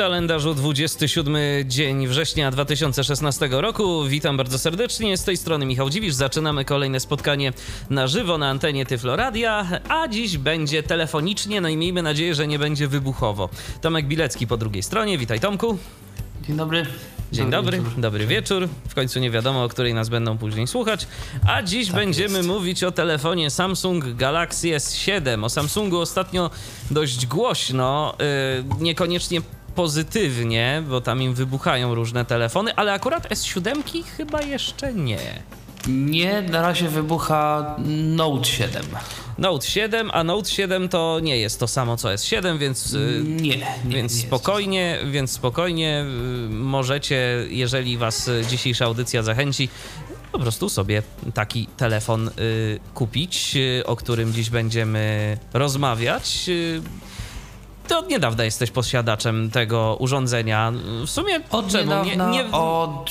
Kalendarzu 27 dzień września 2016 roku. Witam bardzo serdecznie. Z tej strony Michał Dziwisz. Zaczynamy kolejne spotkanie na żywo na antenie Tyfloradia, a dziś będzie telefonicznie, no i miejmy nadzieję, że nie będzie wybuchowo. Tomek Bilecki po drugiej stronie. Witaj Tomku. Dzień dobry. Dzień dobry, dobry wieczór. W końcu nie wiadomo, o której nas będą później słuchać. A dziś Tak będziemy jest. mówić o telefonie Samsung Galaxy S7. O Samsungu ostatnio dość głośno, yy, niekoniecznie pozytywnie, bo tam im wybuchają różne telefony, ale akurat S7 chyba jeszcze nie. Nie, na razie wybucha Note 7. Note 7, a Note 7 to nie jest to samo co S7, więc yy, Nie, nie. Więc nie spokojnie, więc spokojnie y, możecie, jeżeli was y, dzisiejsza audycja zachęci, po prostu sobie taki telefon y, kupić, y, o którym dziś będziemy rozmawiać. Y, Ty od niedawna jesteś posiadaczem tego urządzenia. W sumie Od czemu niedawna, nie, nie od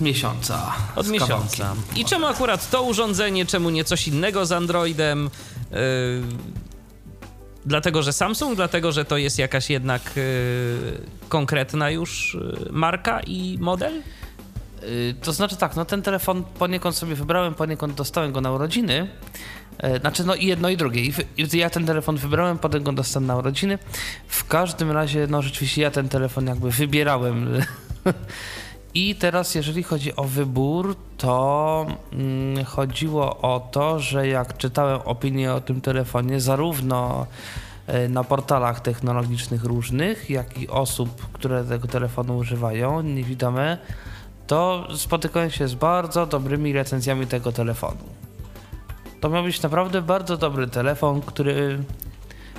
miesiąca. od miesiąca. kawałkiem. I czemu akurat to urządzenie, czemu nie coś innego z Androidem? Yy, dlatego, że Samsung, dlatego, że to jest jakaś jednak yy, konkretna już yy, marka i model? Y, To znaczy tak, no ten telefon poniekąd sobie wybrałem, poniekąd dostałem go na urodziny. E, Znaczy, no i jedno i drugie. I ja ten telefon wybrałem, potem go dostałem na urodziny. W każdym razie, no rzeczywiście ja ten telefon jakby wybierałem. I teraz, jeżeli chodzi o wybór, to mm, chodziło o to, że jak czytałem opinię o tym telefonie, zarówno e, na portalach technologicznych różnych, jak i osób, które tego telefonu używają, niewidome, to spotykałem się z bardzo dobrymi recenzjami tego telefonu. To miał być naprawdę bardzo dobry telefon, który,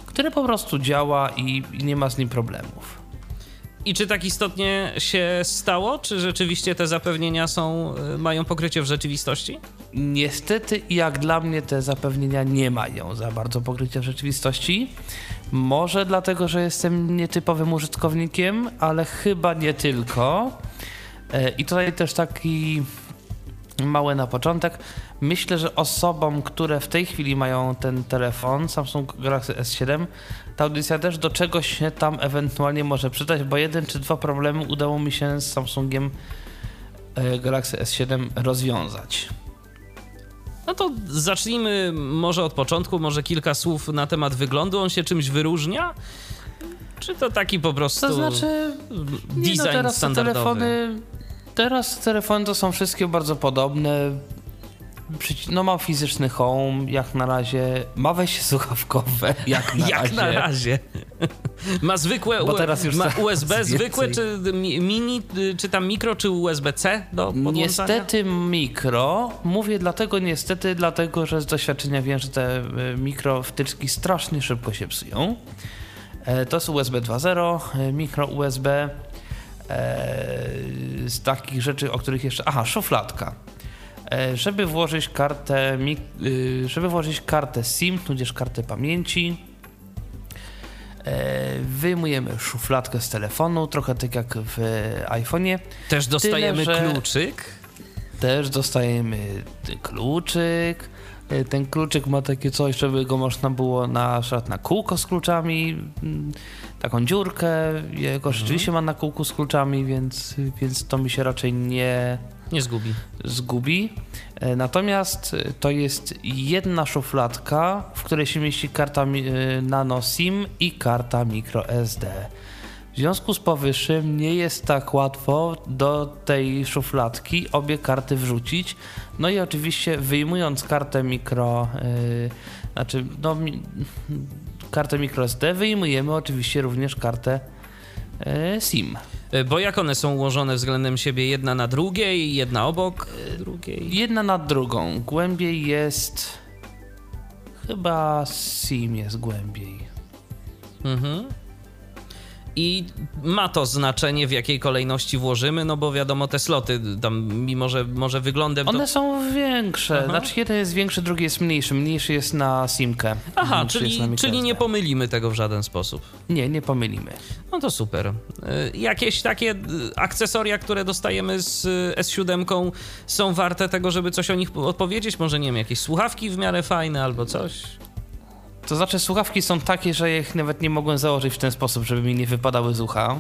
który po prostu działa i, i nie ma z nim problemów. I czy tak istotnie się stało? Czy rzeczywiście te zapewnienia są, yy, mają pokrycie w rzeczywistości? Niestety, jak dla mnie, te zapewnienia nie mają za bardzo pokrycia w rzeczywistości. Może dlatego, że jestem nietypowym użytkownikiem, ale chyba nie tylko. E, I tutaj też taki mały na początek. Myślę, że osobom, które w tej chwili mają ten telefon, Samsung Galaxy S7, ta audycja też do czegoś się tam ewentualnie może przydać, bo jeden czy dwa problemy udało mi się z Samsungiem e, Galaxy S7 rozwiązać. No to zacznijmy może od początku, może kilka słów na temat wyglądu. On się czymś wyróżnia? Czy to taki po prostu To znaczy, nie, design no teraz te standardowy? telefony, teraz te telefony to są wszystkie bardzo podobne. No ma fizyczny home, jak na razie. Ma wejście słuchawkowe, jak na Jak razie. na razie. Ma zwykłe Bo U- teraz już ma USB zwykłe, czy mi- mini, czy tam mikro, czy USB-C do podłączania? Niestety mikro. Mówię dlatego niestety, dlatego że z doświadczenia wiem, że te e, mikro wtyczki strasznie szybko się psują. E, To jest USB 2.0, e, mikro USB. E, Z takich rzeczy, o których jeszcze. Aha, szufladka. E, Żeby włożyć kartę, y, żeby włożyć kartę SIM, tudzież kartę pamięci, e, wyjmujemy szufladkę z telefonu, trochę tak jak w iPhone'ie. Też dostajemy Tyle, kluczyk. Też dostajemy kluczyk. E, Ten kluczyk ma takie coś, żeby go można było na przykład na kółko z kluczami, mm, taką dziurkę. Jego rzeczywiście ma na kółku z kluczami, więc, więc to mi się raczej nie Nie zgubi. zgubi. E, Natomiast to jest jedna szufladka, w której się mieści karta e, nano SIM i karta micro SD. W związku z powyższym nie jest tak łatwo do tej szufladki obie karty wrzucić. No i oczywiście wyjmując kartę mikro, yy, znaczy no, mi, kartę micro SD, wyjmujemy oczywiście również kartę yy, SIM. Y, Bo jak one są ułożone względem siebie, jedna na drugiej, jedna obok drugiej? Jedna nad drugą. Głębiej jest. Chyba SIM jest głębiej. Mhm. I ma to znaczenie, w jakiej kolejności włożymy, no bo wiadomo, te sloty tam, mimo że może wyglądem... One to... są większe, Aha. znaczy jeden jest większy, drugi jest mniejszy. Mniejszy jest na simkę. Aha, czyli, czyli nie pomylimy tego w żaden sposób. Nie, nie pomylimy. No to super. Y, jakieś takie y, akcesoria, które dostajemy z y, S7 są warte tego, żeby coś o nich odpowiedzieć? Może nie wiem, jakieś słuchawki w miarę fajne albo coś? To znaczy, słuchawki są takie, że ich nawet nie mogłem założyć w ten sposób, żeby mi nie wypadały z ucha.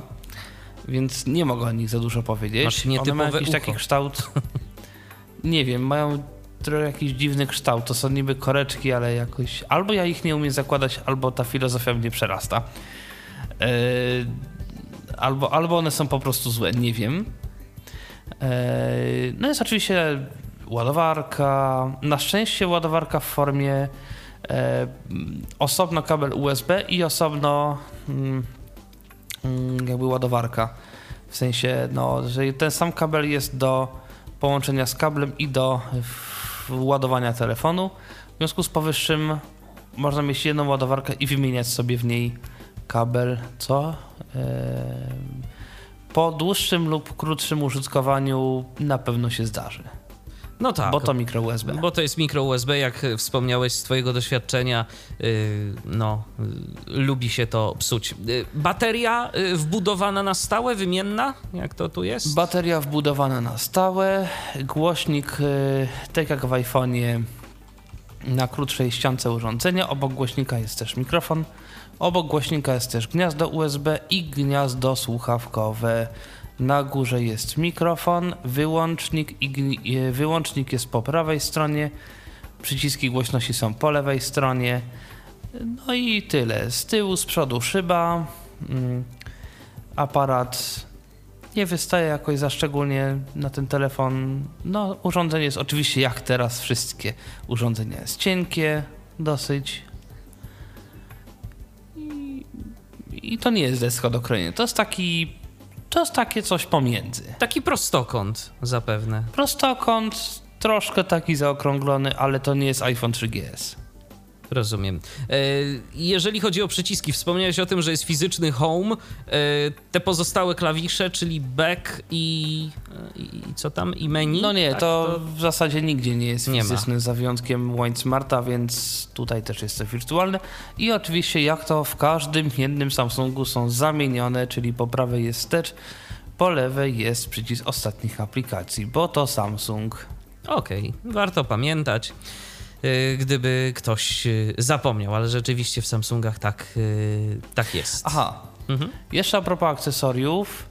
Więc nie mogę o nich za dużo powiedzieć. Masz One mają jakiś ucho. taki kształt. nie wiem, mają trochę jakiś dziwny kształt. To są niby koreczki, ale jakoś. Albo ja ich nie umiem zakładać, albo ta filozofia mnie przerasta. Yy... Albo, albo one są po prostu złe, nie wiem. Yy... No jest oczywiście ładowarka. Na szczęście ładowarka w formie osobno kabel USB i osobno mm, mm, jakby ładowarka. W sensie, no, że ten sam kabel jest do połączenia z kablem i do ładowania telefonu. W związku z powyższym można mieć jedną ładowarkę i wymieniać sobie w niej kabel, co e, po dłuższym lub krótszym użytkowaniu na pewno się zdarzy. No tak. Bo to mikro USB. Bo to jest mikro USB, jak wspomniałeś z Twojego doświadczenia, yy, no, yy, lubi się to psuć. Yy, bateria wbudowana na stałe, wymienna? Jak to tu jest? Bateria wbudowana na stałe, głośnik, tak jak w iPhone'ie, na krótszej ściance urządzenia. Obok głośnika jest też mikrofon. Obok głośnika jest też gniazdo USB i gniazdo słuchawkowe. Na górze jest mikrofon, wyłącznik i wyłącznik jest po prawej stronie. Przyciski głośności są po lewej stronie. No i tyle. Z tyłu, z przodu szyba. Mm, aparat nie wystaje jakoś za szczególnie na ten telefon. No, urządzenie jest oczywiście jak teraz wszystkie urządzenia jest cienkie, dosyć. I, i to nie jest deska do krojenia. To jest taki to jest takie coś pomiędzy. Taki prostokąt zapewne. Prostokąt, troszkę taki zaokrąglony, ale to nie jest iPhone 3GS. Rozumiem. E, jeżeli chodzi o przyciski, wspomniałeś o tym, że jest fizyczny home. E, te pozostałe klawisze, czyli back i, e, i co tam? I menu? No nie, tak, to, to, w zasadzie nigdzie nie jest fizyczny, nie za wyjątkiem Wine Smarta, więc tutaj też jest to wirtualne. I oczywiście, jak to w każdym jednym Samsungu są zamienione, czyli po prawej jest wstecz, po lewej jest przycisk ostatnich aplikacji, bo to Samsung. Okej, okay, warto pamiętać. Y, gdyby ktoś y, zapomniał, ale rzeczywiście w Samsungach tak, y, tak jest. Aha. Mhm. Jeszcze a propos akcesoriów.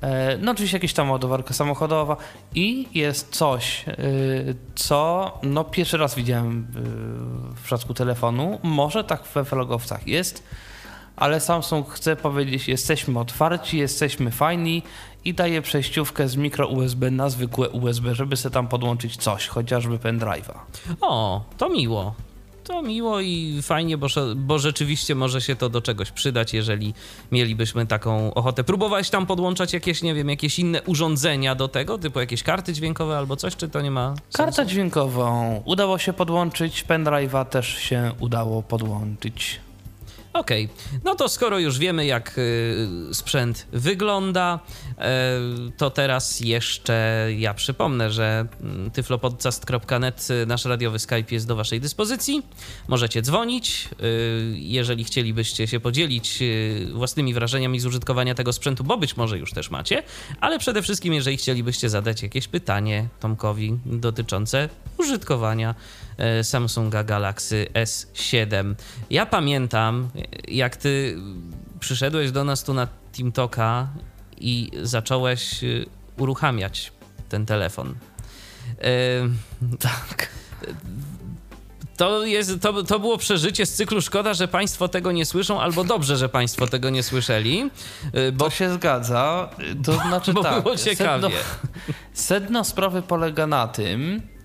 E, no oczywiście jakieś tam ładowarka samochodowa i jest coś, co no pierwszy raz widziałem w przypadku telefonu. Może tak we vlogowcach jest, ale Samsung chce powiedzieć, jesteśmy otwarci, jesteśmy fajni i daje przejściówkę z mikro USB na zwykłe USB, żeby sobie tam podłączyć coś, chociażby pendrive'a. O, to miło. To miło i fajnie, bo, bo rzeczywiście może się to do czegoś przydać, jeżeli mielibyśmy taką ochotę. Próbowałeś tam podłączać jakieś, nie wiem, jakieś inne urządzenia do tego, typu jakieś karty dźwiękowe albo coś, czy to nie ma sensu? Kartę dźwiękową udało się podłączyć, pendrive'a też się udało podłączyć. Okej, okay. no to skoro już wiemy, jak y, sprzęt wygląda, y, to teraz jeszcze ja przypomnę, że mm, tyflopodcast.net, y, nasz radiowy Skype jest do Waszej dyspozycji. Możecie dzwonić, jeżeli chcielibyście się podzielić własnymi wrażeniami z użytkowania tego sprzętu, bo być może już też macie, ale przede wszystkim, jeżeli chcielibyście zadać jakieś pytanie Tomkowi dotyczące użytkowania Samsunga Galaxy S7. Ja pamiętam, jak ty przyszedłeś do nas tu na TeamToka i zacząłeś e, uruchamiać ten telefon. E, tak. To, jest, to, to było przeżycie z cyklu Szkoda, że Państwo tego nie słyszą, albo dobrze, że Państwo tego nie słyszeli. Bo to się zgadza. To znaczy bo tak. Było ciekawie. Sedno, sedno sprawy polega na tym, E,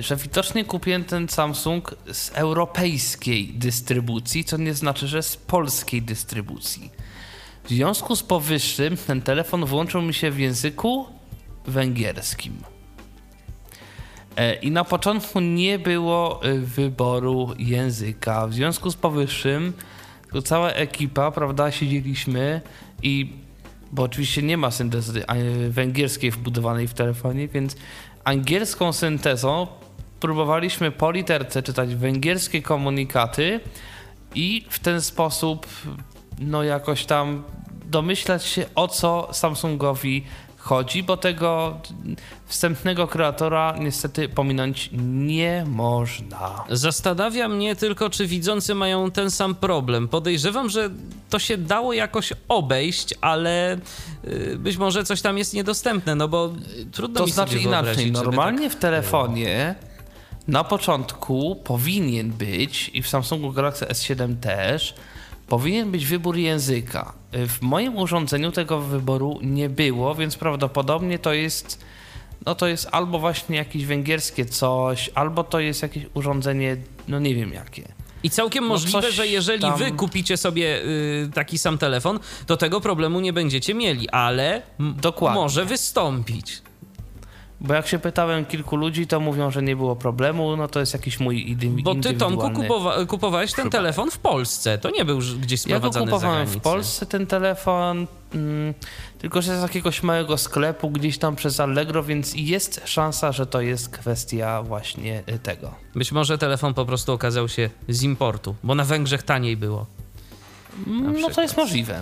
że widocznie kupiłem ten Samsung z europejskiej dystrybucji, co nie znaczy, że z polskiej dystrybucji. W związku z powyższym ten telefon włączył mi się w języku węgierskim. E, I na początku nie było e, wyboru języka. W związku z powyższym to cała ekipa, prawda, siedzieliśmy i bo oczywiście nie ma syntezy węgierskiej wbudowanej w telefonie, więc angielską syntezą. Próbowaliśmy po literce czytać węgierskie komunikaty i w ten sposób no jakoś tam domyślać się o co Samsungowi chodzi, bo tego wstępnego kreatora niestety pominąć nie można. Zastanawia mnie tylko, czy widzący mają ten sam problem. Podejrzewam, że to się dało jakoś obejść, ale y, być może coś tam jest niedostępne, no bo trudno to mi znaczy sobie inaczej. Normalnie tak w telefonie na początku powinien być i w Samsungu Galaxy S7 też powinien być wybór języka. W moim urządzeniu tego wyboru nie było, więc prawdopodobnie to jest no to jest albo właśnie jakieś węgierskie coś, albo to jest jakieś urządzenie, no nie wiem jakie. I całkiem no możliwe, że jeżeli tam... wy kupicie sobie y, taki sam telefon, to tego problemu nie będziecie mieli, ale Dokładnie. może wystąpić. Bo jak się pytałem kilku ludzi, to mówią, że nie było problemu, no to jest jakiś mój indywidualny... Bo ty, Tomku, kupowa kupowałeś ten telefon w Polsce, to nie był gdzieś sprowadzany Ja go kupowałem w Polsce ten telefon, mm, tylko że z jakiegoś małego sklepu gdzieś tam przez Allegro, więc jest szansa, że to jest kwestia właśnie y, tego. Być może telefon po prostu okazał się z importu, bo na Węgrzech taniej było. No to jest możliwe.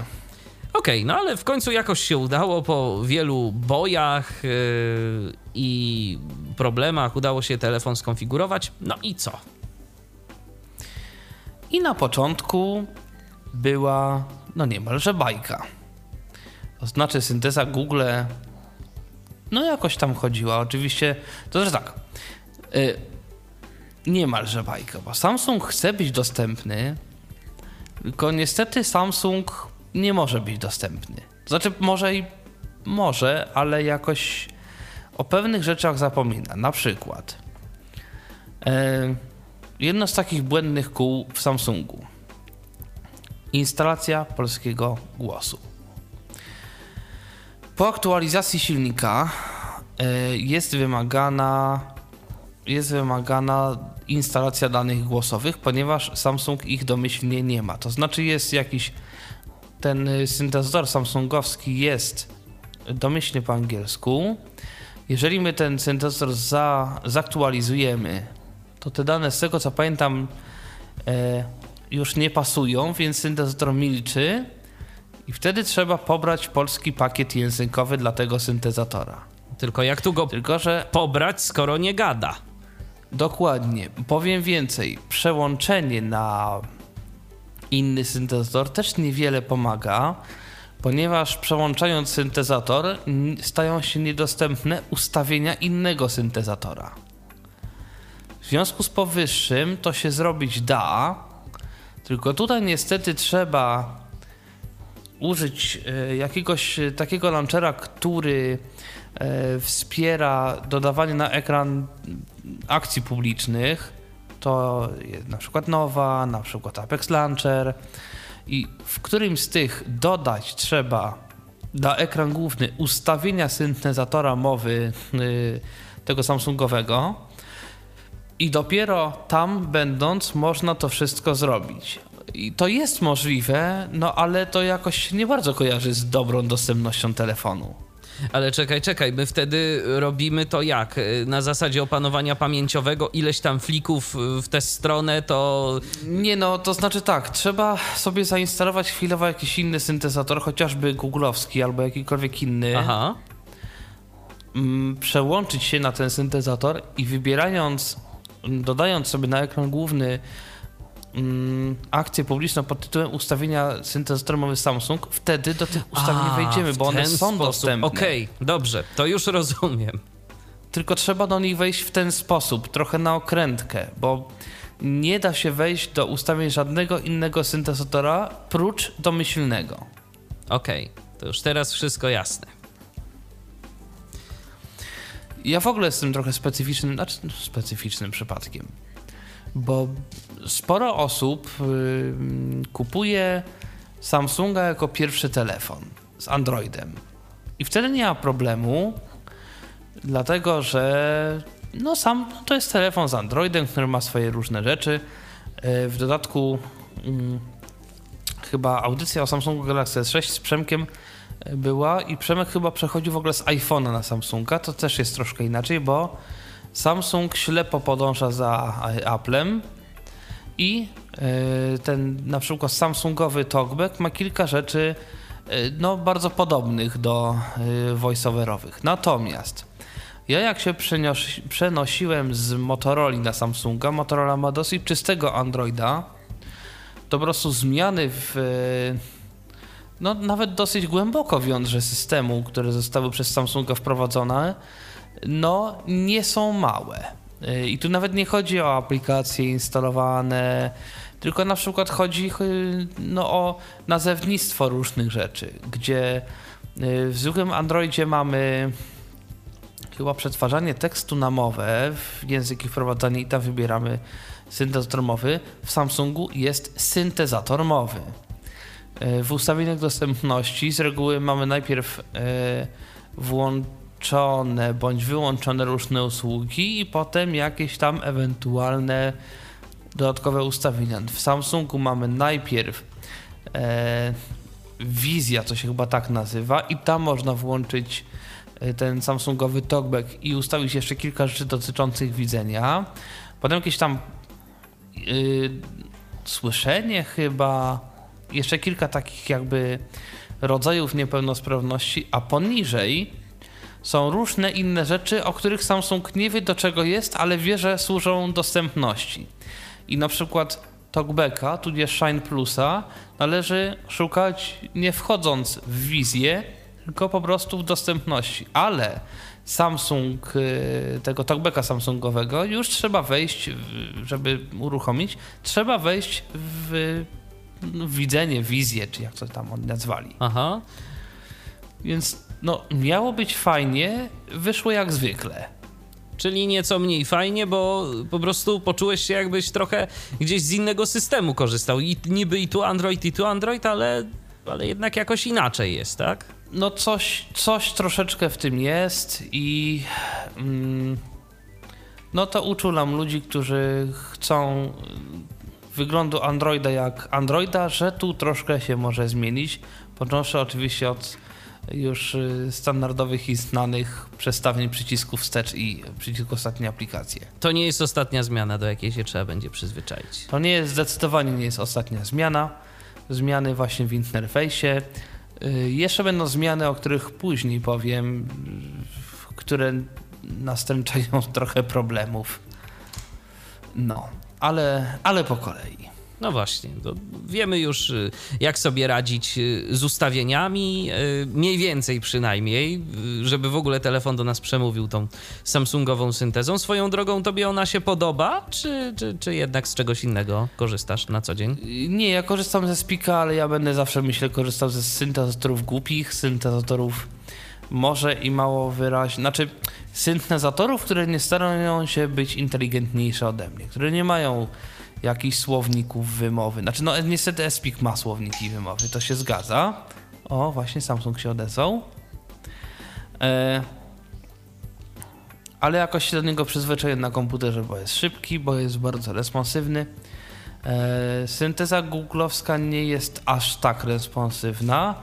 Okej, okay, no ale w końcu jakoś się udało po wielu bojach yy, i problemach udało się telefon skonfigurować. No i co? I na początku była no niemalże bajka. To znaczy synteza Google no jakoś tam chodziła. Oczywiście, to też tak. Yy, niemalże bajka, bo Samsung chce być dostępny, tylko niestety Samsung nie może być dostępny. Znaczy, może i może, ale jakoś o pewnych rzeczach zapomina. Na przykład, e, jedno z takich błędnych kół w Samsungu. Instalacja polskiego głosu. Po aktualizacji silnika e, jest wymagana jest wymagana instalacja danych głosowych, ponieważ Samsung ich domyślnie nie ma. To znaczy jest jakiś ten y, syntezator samsungowski jest domyślnie po angielsku. Jeżeli my ten syntezator za, zaktualizujemy, to te dane z tego co pamiętam e, już nie pasują, więc syntezator milczy i wtedy trzeba pobrać polski pakiet językowy dla tego syntezatora. Tylko jak tu go Tylko, że pobrać, skoro nie gada? Dokładnie. Powiem więcej. Przełączenie na inny syntezator też niewiele pomaga, ponieważ przełączając syntezator stają się niedostępne ustawienia innego syntezatora. W związku z powyższym to się zrobić da, tylko tutaj niestety trzeba użyć e, jakiegoś takiego launchera, który e, wspiera dodawanie na ekran akcji publicznych to na przykład Nowa, na przykład Apex Launcher i w którym z tych dodać trzeba na ekran główny ustawienia syntezatora mowy yy, tego Samsungowego i dopiero tam będąc można to wszystko zrobić. I to jest możliwe, no ale to jakoś nie bardzo kojarzy z dobrą dostępnością telefonu. Ale czekaj, czekaj, my wtedy robimy to jak? Na zasadzie opanowania pamięciowego, ileś tam flików w tę stronę, to... Nie no, to znaczy tak, trzeba sobie zainstalować chwilowo jakiś inny syntezator, chociażby googlowski albo jakikolwiek inny. Aha. Mm, przełączyć się na ten syntezator i wybierając, dodając sobie na ekran główny akcję publiczną pod tytułem ustawienia syntezatora Samsung, wtedy do tych ustawień A, wejdziemy, bo one są sposób. dostępne. Okej, okay, dobrze, to już rozumiem. Tylko trzeba do nich wejść w ten sposób, trochę na okrętkę, bo nie da się wejść do ustawień żadnego innego syntezatora prócz domyślnego. Okej, okay, to już teraz wszystko jasne. Ja w ogóle jestem trochę specyficznym, znaczy specyficznym przypadkiem bo sporo osób y, kupuje Samsunga jako pierwszy telefon z Androidem. I wtedy nie ma problemu, dlatego że no sam to jest telefon z Androidem, który ma swoje różne rzeczy. Y, w dodatku mm, chyba audycja o Samsungu Galaxy S6 z Przemkiem e, była i Przemek chyba przechodził w ogóle z iPhone'a na Samsunga. To też jest troszkę inaczej, bo Samsung ślepo podąża za Applem i e, ten na przykład Samsungowy Talkback ma kilka rzeczy e, no, bardzo podobnych do voiceoverowych. Natomiast ja jak się przenosiłem z Motorola na Samsunga, Motorola ma dosyć czystego Androida, to po prostu zmiany w no, nawet dosyć głęboko w jądrze systemu, które zostały przez Samsunga wprowadzone, no nie są małe. I tu nawet nie chodzi o aplikacje instalowane, tylko na przykład chodzi no, o nazewnictwo różnych rzeczy, gdzie w zwykłym Androidzie mamy chyba przetwarzanie tekstu na mowę w języki wprowadzanie i tam wybieramy syntezator mowy. W Samsungu jest syntezator mowy. E, w ustawieniach dostępności z reguły mamy najpierw e, włączone bądź wyłączone różne usługi i potem jakieś tam ewentualne dodatkowe ustawienia. W Samsungu mamy najpierw e, wizja, co się chyba tak nazywa i tam można włączyć Y, ten Samsungowy talkback i ustawić jeszcze kilka rzeczy dotyczących widzenia. Potem jakieś tam yy, słyszenie chyba, jeszcze kilka takich jakby rodzajów niepełnosprawności, a poniżej są różne inne rzeczy, o których Samsung nie wie do czego jest, ale wie, że służą dostępności. I na przykład Talkbacka, tudzież Shine Plusa, należy szukać nie wchodząc w wizję, tylko po prostu w dostępności. Ale Samsung, y, tego talkbacka Samsungowego już trzeba wejść, żeby uruchomić, trzeba wejść w, w widzenie, wizję, czy jak to tam oni nazwali. Aha. Więc no, miało być fajnie, wyszło jak zwykle. Czyli nieco mniej fajnie, bo po prostu poczułeś się jakbyś trochę gdzieś z innego systemu korzystał. I niby i tu Android, i tu Android, ale, ale jednak jakoś inaczej jest, tak? no coś, coś troszeczkę w tym jest i mm, no to uczulam ludzi, którzy chcą wyglądu Androida jak Androida, że tu troszkę się może zmienić, począwszy oczywiście od już y, standardowych i znanych przestawień przycisków wstecz i przycisku ostatniej aplikacji. To nie jest ostatnia zmiana, do jakiej się trzeba będzie przyzwyczaić. To nie jest, zdecydowanie nie jest ostatnia zmiana. Zmiany właśnie w interfejsie. Y, jeszcze będą zmiany, o których później powiem, które nastręczają trochę problemów. No, ale, ale po kolei. No właśnie, wiemy już, y, jak sobie radzić y, z ustawieniami, y, mniej więcej przynajmniej, żeby w ogóle telefon do nas przemówił tą Samsungową syntezą. Swoją drogą tobie ona się podoba, czy, czy, czy jednak z czegoś innego korzystasz na co dzień? Nie, ja korzystam ze Spika, ale ja będę zawsze, myślę, korzystał ze syntezatorów głupich, syntezatorów może i mało wyraźnych, znaczy syntezatorów, które nie starają się być inteligentniejsze ode mnie, które nie mają jakichś słowników wymowy. Znaczy, no niestety Espik ma słowniki wymowy, to się zgadza. O, właśnie Samsung się odezwał. E, ale jakoś się do niego przyzwyczaiłem na komputerze, bo jest szybki, bo jest bardzo responsywny. E, synteza googlowska nie jest aż tak responsywna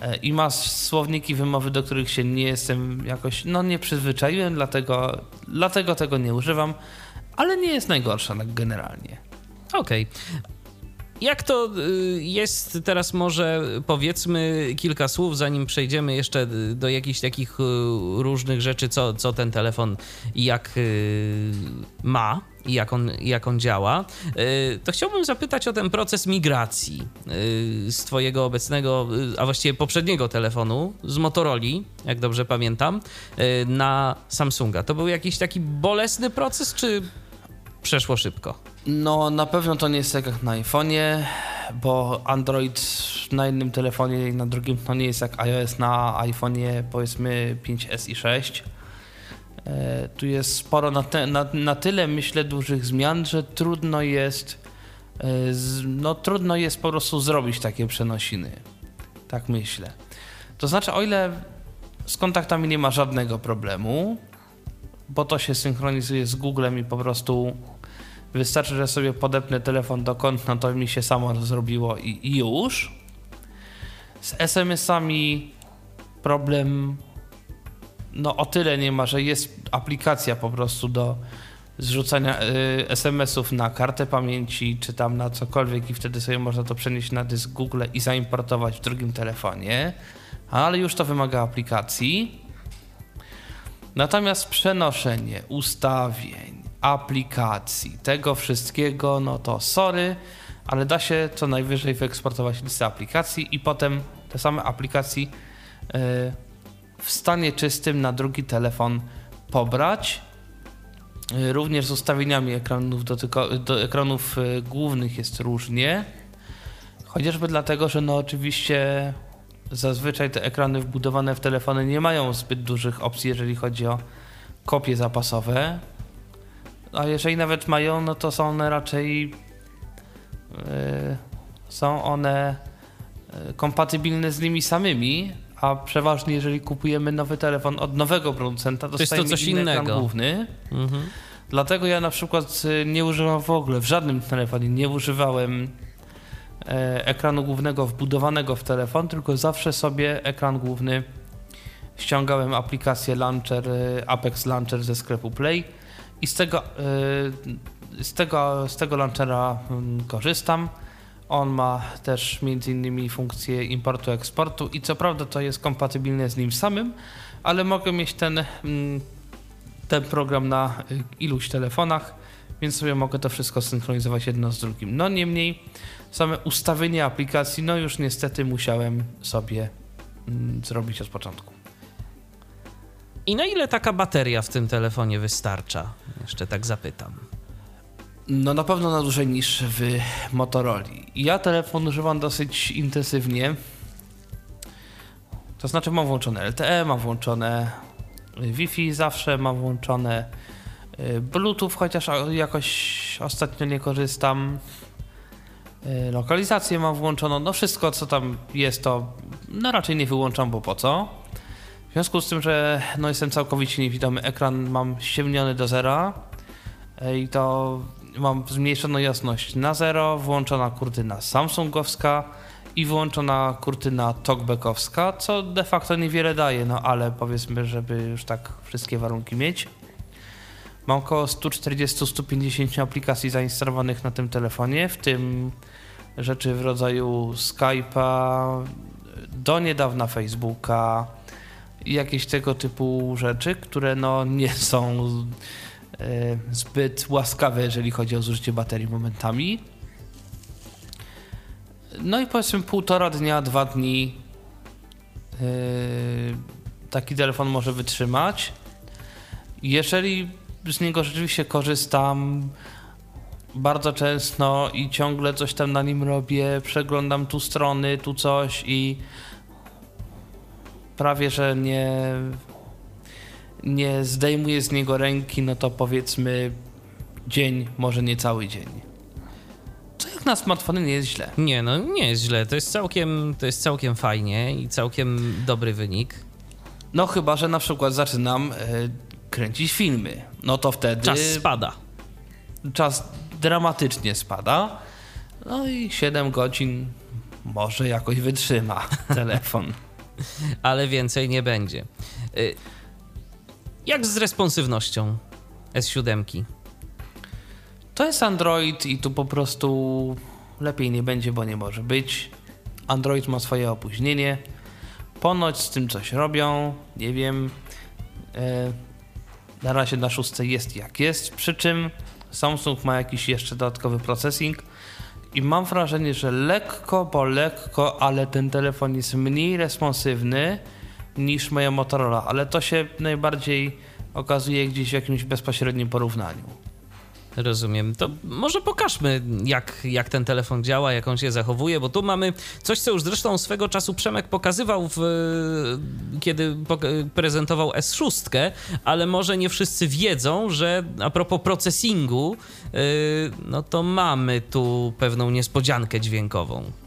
e, i ma słowniki wymowy, do których się nie jestem jakoś, no nie przyzwyczaiłem, dlatego, dlatego tego nie używam ale nie jest najgorsza tak generalnie. Okej. Okay. Jak to y, jest teraz może powiedzmy kilka słów, zanim przejdziemy jeszcze do jakichś takich y, różnych rzeczy, co, co ten telefon jak y, ma i jak on, jak on działa, to chciałbym zapytać o ten proces migracji z twojego obecnego, a właściwie poprzedniego telefonu, z Motorola, jak dobrze pamiętam, na Samsunga. To był jakiś taki bolesny proces, czy przeszło szybko? No, na pewno to nie jest tak jak na iPhone'ie, bo Android na jednym telefonie i na drugim to nie jest jak iOS na iPhone'ie powiedzmy 5S i 6. E, tu jest sporo na, te, na, na, tyle, myślę, dużych zmian, że trudno jest e, z, no trudno jest po prostu zrobić takie przenosiny. Tak myślę. To znaczy, o ile z kontaktami nie ma żadnego problemu, bo to się synchronizuje z Googlem i po prostu Wystarczy, że sobie podepnę telefon do no to mi się samo zrobiło i już. Z SMS-ami problem no o tyle nie ma, że jest aplikacja po prostu do zrzucania y, SMS-ów na kartę pamięci, czy tam na cokolwiek i wtedy sobie można to przenieść na dysk Google i zaimportować w drugim telefonie, ale już to wymaga aplikacji. Natomiast przenoszenie ustawień, aplikacji, tego wszystkiego, no to sorry, ale da się co najwyżej wyeksportować listę aplikacji i potem te same aplikacji yy, w stanie czystym na drugi telefon pobrać. Yy, również z ustawieniami ekranów, dotyko, do ekranów yy, głównych jest różnie. Chociażby dlatego, że no oczywiście zazwyczaj te ekrany wbudowane w telefony nie mają zbyt dużych opcji, jeżeli chodzi o kopie zapasowe. A jeżeli nawet mają, no to są one raczej yy, są one kompatybilne z nimi samymi, a przeważnie jeżeli kupujemy nowy telefon od nowego producenta, to jest to coś innego. główny. Mhm. Dlatego ja na przykład nie używam w ogóle, w żadnym telefonie nie używałem E, ekranu głównego wbudowanego w telefon, tylko zawsze sobie ekran główny ściągałem aplikację Launcher, Apex Launcher ze sklepu Play i z tego, e, z tego, z tego launchera mm, korzystam. On ma też między innymi funkcję importu, eksportu i co prawda to jest kompatybilne z nim samym, ale mogę mieć ten, mm, ten program na iluś telefonach, więc sobie mogę to wszystko synchronizować jedno z drugim. No niemniej same ustawienie aplikacji, no już niestety musiałem sobie mm, zrobić od początku. I na ile taka bateria w tym telefonie wystarcza? Jeszcze tak zapytam. No na pewno na dłużej niż w Motorola. Ja telefon używam dosyć intensywnie. To znaczy mam włączone LTE, mam włączone Wi-Fi zawsze, mam włączone y, Bluetooth, chociaż jakoś ostatnio nie korzystam. Y, lokalizację mam włączoną, no wszystko co tam jest to no raczej nie wyłączam, bo po co. W związku z tym, że no jestem całkowicie niewidomy, ekran mam ściemniony do zera y, i to mam zmniejszoną jasność na zero, włączona kurtyna samsungowska i włączona kurtyna talkbackowska, co de facto niewiele daje, no ale powiedzmy, żeby już tak wszystkie warunki mieć. Mam około 140-150 aplikacji zainstalowanych na tym telefonie, w tym rzeczy w rodzaju Skype'a, do niedawna Facebooka jakieś tego typu rzeczy, które no nie są e, zbyt łaskawe, jeżeli chodzi o zużycie baterii momentami. No i powiedzmy półtora dnia, dwa dni e, taki telefon może wytrzymać. Jeżeli z niego rzeczywiście korzystam, bardzo często i ciągle coś tam na nim robię, przeglądam tu strony, tu coś i prawie, że nie, nie zdejmuję z niego ręki, no to powiedzmy dzień, może nie cały dzień. Co jak na smartfony nie jest źle. Nie, no nie jest źle. To jest całkiem, to jest całkiem fajnie i całkiem dobry wynik. No chyba, że na przykład zaczynam y, kręcić filmy. No to wtedy... Czas spada. Czas dramatycznie spada. No i 7 godzin może jakoś wytrzyma telefon. Ale więcej nie będzie. Y, jak z responsywnością S7? To jest Android i tu po prostu lepiej nie będzie, bo nie może być. Android ma swoje opóźnienie. Ponoć z tym coś robią, nie wiem. E, na razie na szóstce jest jak jest, przy czym Samsung ma jakiś jeszcze dodatkowy processing i mam wrażenie, że lekko, bo lekko, ale ten telefon jest mniej responsywny niż moja Motorola, ale to się najbardziej okazuje gdzieś w jakimś bezpośrednim porównaniu. Rozumiem. To może pokażmy, jak, jak ten telefon działa, jak on się zachowuje, bo tu mamy coś, co już zresztą swego czasu Przemek pokazywał, w, kiedy prezentował S6, ale może nie wszyscy wiedzą, że a propos processingu, yy, no to mamy tu pewną niespodziankę dźwiękową.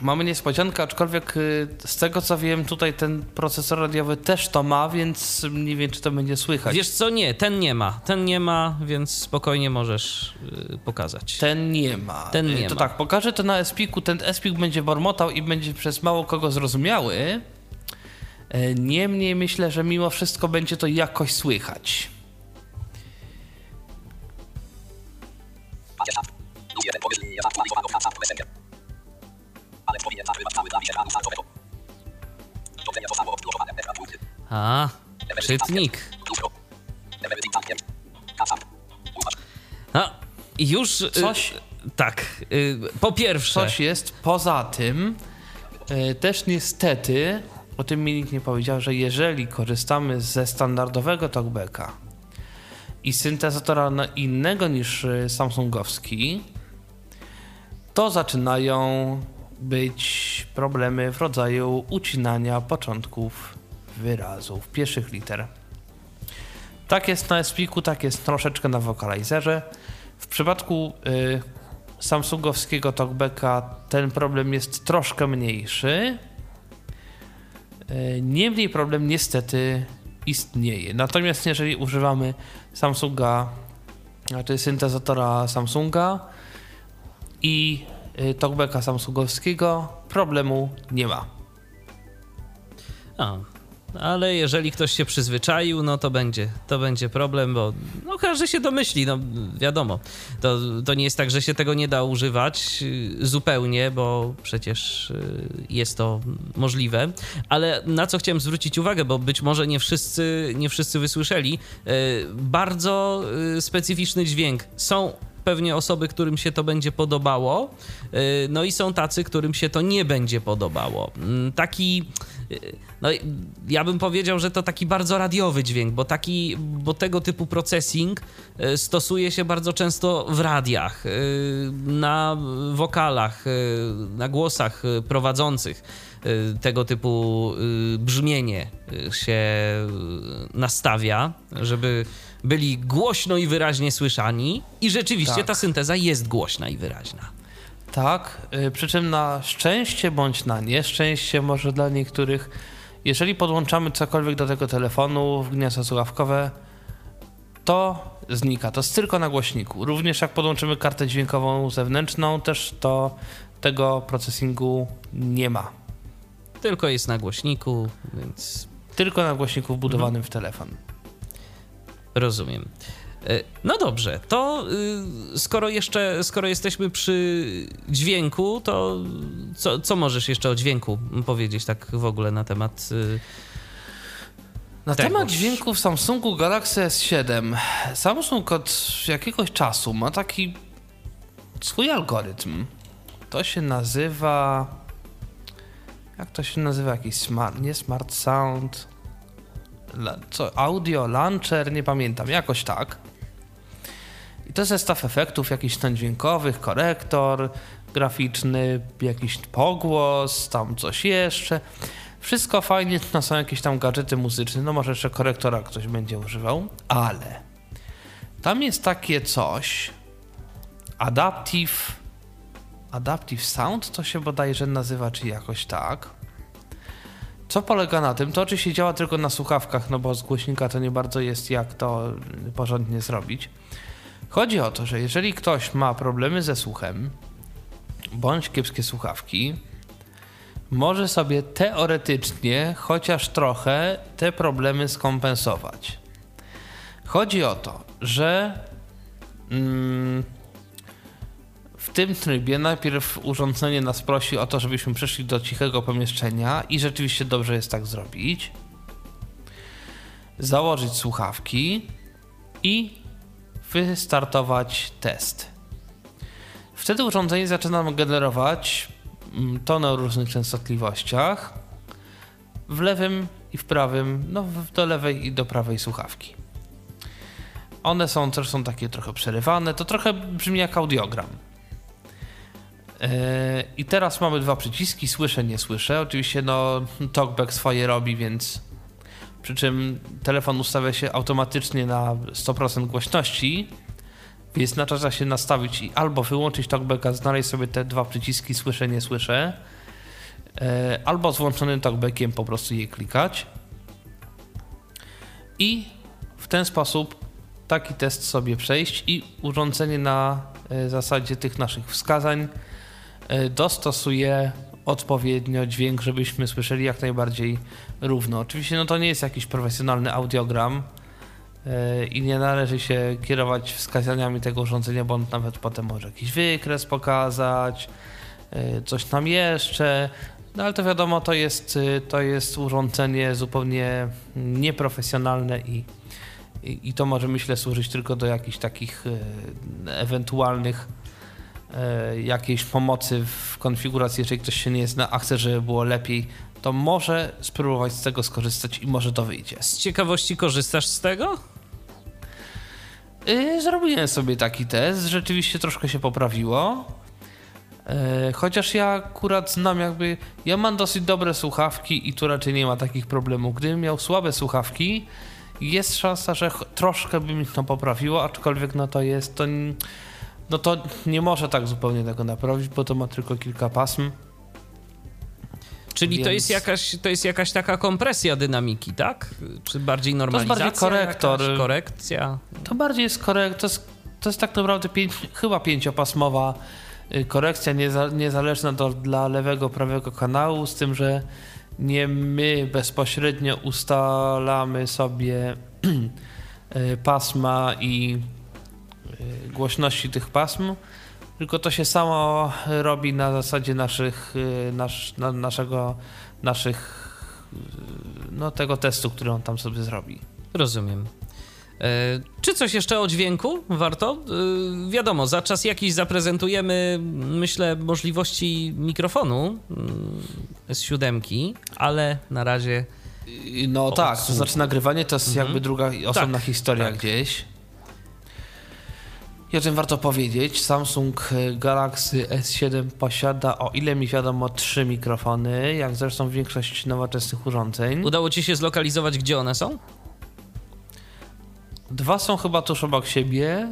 Mamy niespodziankę, aczkolwiek y, z tego co wiem, tutaj ten procesor radiowy też to ma, więc nie wiem, czy to będzie słychać. Wiesz co, nie, ten nie ma. Ten nie ma, więc spokojnie możesz yy, pokazać. Ten nie ma. Ten nie Y, to ma. tak, pokażę to na Espiku. Ten Espik będzie bormotał i będzie przez mało kogo zrozumiały. Y, Niemniej myślę, że mimo wszystko będzie to jakoś słychać. Jeden powiedz nie zaktualizowanego w czat Messenger. A, czytnik. Plusko. Everything zamknięt. Kasap. Uważ. A, i już... y, Coś- tak, y, po pierwsze... Coś jest poza tym. y, Też niestety, o tym mi nikt nie powiedział, że jeżeli korzystamy ze standardowego talkbacka i syntezatora innego niż samsungowski, to zaczynają być problemy w rodzaju ucinania początków wyrazów, pierwszych liter. Tak jest na Espiku, tak jest troszeczkę na Vocalizerze. W przypadku y, samsungowskiego talkbacka ten problem jest troszkę mniejszy. Y, Niemniej problem niestety istnieje. Natomiast jeżeli używamy Samsunga, znaczy syntezatora Samsunga i talkbacka samsungowskiego, problemu nie ma. A, ale jeżeli ktoś się przyzwyczaił, no to będzie, to będzie problem, bo no, każdy się domyśli, no wiadomo. To, to nie jest tak, że się tego nie da używać y, zupełnie, bo przecież y, jest to możliwe. Ale na co chciałem zwrócić uwagę, bo być może nie wszyscy, nie wszyscy wysłyszeli, y, bardzo y, specyficzny dźwięk. Są pewnie osoby, którym się to będzie podobało, y, no i są tacy, którym się to nie będzie podobało. Mm, Taki, y, no ja bym powiedział, że to taki bardzo radiowy dźwięk, bo taki, bo tego typu processing y, stosuje się bardzo często w radiach, na wokalach, na głosach prowadzących tego typu y, brzmienie y, się y, nastawia, żeby byli głośno i wyraźnie słyszani i rzeczywiście Tak. ta synteza jest głośna i wyraźna. Tak, y, przy czym na szczęście bądź na nieszczęście może dla niektórych, jeżeli podłączamy cokolwiek do tego telefonu w gniazdo słuchawkowe, to znika. To jest tylko na głośniku. Również jak podłączymy kartę dźwiękową zewnętrzną, też to tego processingu nie ma. Tylko jest na głośniku, więc Tylko na głośniku wbudowanym w telefon. rozumiem. E, No dobrze, to y, skoro jeszcze, skoro jesteśmy przy dźwięku, to co, co możesz jeszcze o dźwięku powiedzieć tak w ogóle na temat y, Na temat dźwięku w Samsungu Galaxy S7. Samsung od jakiegoś czasu ma taki swój algorytm. To się nazywa. Jak to się nazywa? Jakiś smart. Nie smart sound. Co? Audio launcher? Nie pamiętam. Jakoś tak. I to zestaw efektów jakichś tam dźwiękowych, korektor graficzny, jakiś pogłos, tam coś jeszcze. Wszystko fajnie, no są jakieś tam gadżety muzyczne, no może jeszcze korektora ktoś będzie używał, ale tam jest takie coś, Adaptive, Adaptive Sound to się bodajże nazywa, czy jakoś tak. Co polega na tym? To oczywiście działa tylko na słuchawkach, no bo z głośnika to nie bardzo jest jak to porządnie zrobić. Chodzi o to, że jeżeli ktoś ma problemy ze słuchem, bądź kiepskie słuchawki, może sobie teoretycznie, chociaż trochę, te problemy skompensować. Chodzi o to, że mm, w tym trybie najpierw urządzenie nas prosi o to, żebyśmy przeszli do cichego pomieszczenia i rzeczywiście dobrze jest tak zrobić. Założyć słuchawki i wystartować test. Wtedy urządzenie zaczyna generować mm, tonę o różnych częstotliwościach w lewym i w prawym, no do lewej i do prawej słuchawki. One są też są takie trochę przerywane, to trochę brzmi jak audiogram. Yy, I teraz mamy dwa przyciski, słyszę, nie słyszę. Oczywiście no talkback swoje robi, więc przy czym telefon ustawia się automatycznie na 100% głośności, więc czas się nastawić i albo wyłączyć talkbacka, znaleźć sobie te dwa przyciski słyszę, nie słyszę e, albo z włączonym talkbackiem po prostu je klikać. I w ten sposób taki test sobie przejść i urządzenie na e, zasadzie tych naszych wskazań e, dostosuje odpowiednio dźwięk, żebyśmy słyszeli jak najbardziej równo. Oczywiście no to nie jest jakiś profesjonalny audiogram e, i nie należy się kierować wskazaniami tego urządzenia, bo on nawet potem może jakiś wykres pokazać, coś tam jeszcze. No ale to wiadomo, to jest, to jest urządzenie zupełnie nieprofesjonalne i i, I, to może myślę służyć tylko do jakichś takich e, ewentualnych e, jakiejś pomocy w konfiguracji, jeżeli ktoś się nie zna, a chce, żeby było lepiej, to może spróbować z tego skorzystać i może to wyjdzie. Z ciekawości korzystasz z tego? E, zrobiłem sobie taki test, rzeczywiście troszkę się poprawiło. E, chociaż ja akurat znam jakby, ja mam dosyć dobre słuchawki i tu raczej nie ma takich problemów. Gdybym miał słabe słuchawki, jest szansa, że troszkę by mi to poprawiło, aczkolwiek no to jest, to, no to nie może tak zupełnie tego naprawić, bo to ma tylko kilka pasm. Czyli Więc... to, jest jakaś, to jest jakaś taka kompresja dynamiki, tak? Czy bardziej normalizacja? To jest bardziej korektor. Jakaś, korekcja? To bardziej jest korekt, to jest, to jest tak naprawdę pięć, chyba pięciopasmowa y, korekcja nieza, niezależna do, dla lewego, prawego kanału, z tym, że nie my bezpośrednio ustalamy sobie e, pasma i głośności tych pasm, tylko to się samo robi na zasadzie naszych, e, nasz, na, naszego, naszych, no tego testu, który on tam sobie zrobi. Rozumiem. E, czy coś jeszcze o dźwięku warto? E, wiadomo, za czas jakiś zaprezentujemy, myślę, możliwości mikrofonu mm, S7, ale na razie. No tak, to znaczy nagrywanie to jest mhm. jakby druga osobna tak, historia tak. gdzieś. I o tym warto powiedzieć. Samsung Galaxy S7 posiada, o ile mi wiadomo, trzy mikrofony, jak zresztą większość nowoczesnych urządzeń. Udało Ci się zlokalizować, gdzie one są? Dwa są chyba tuż obok siebie,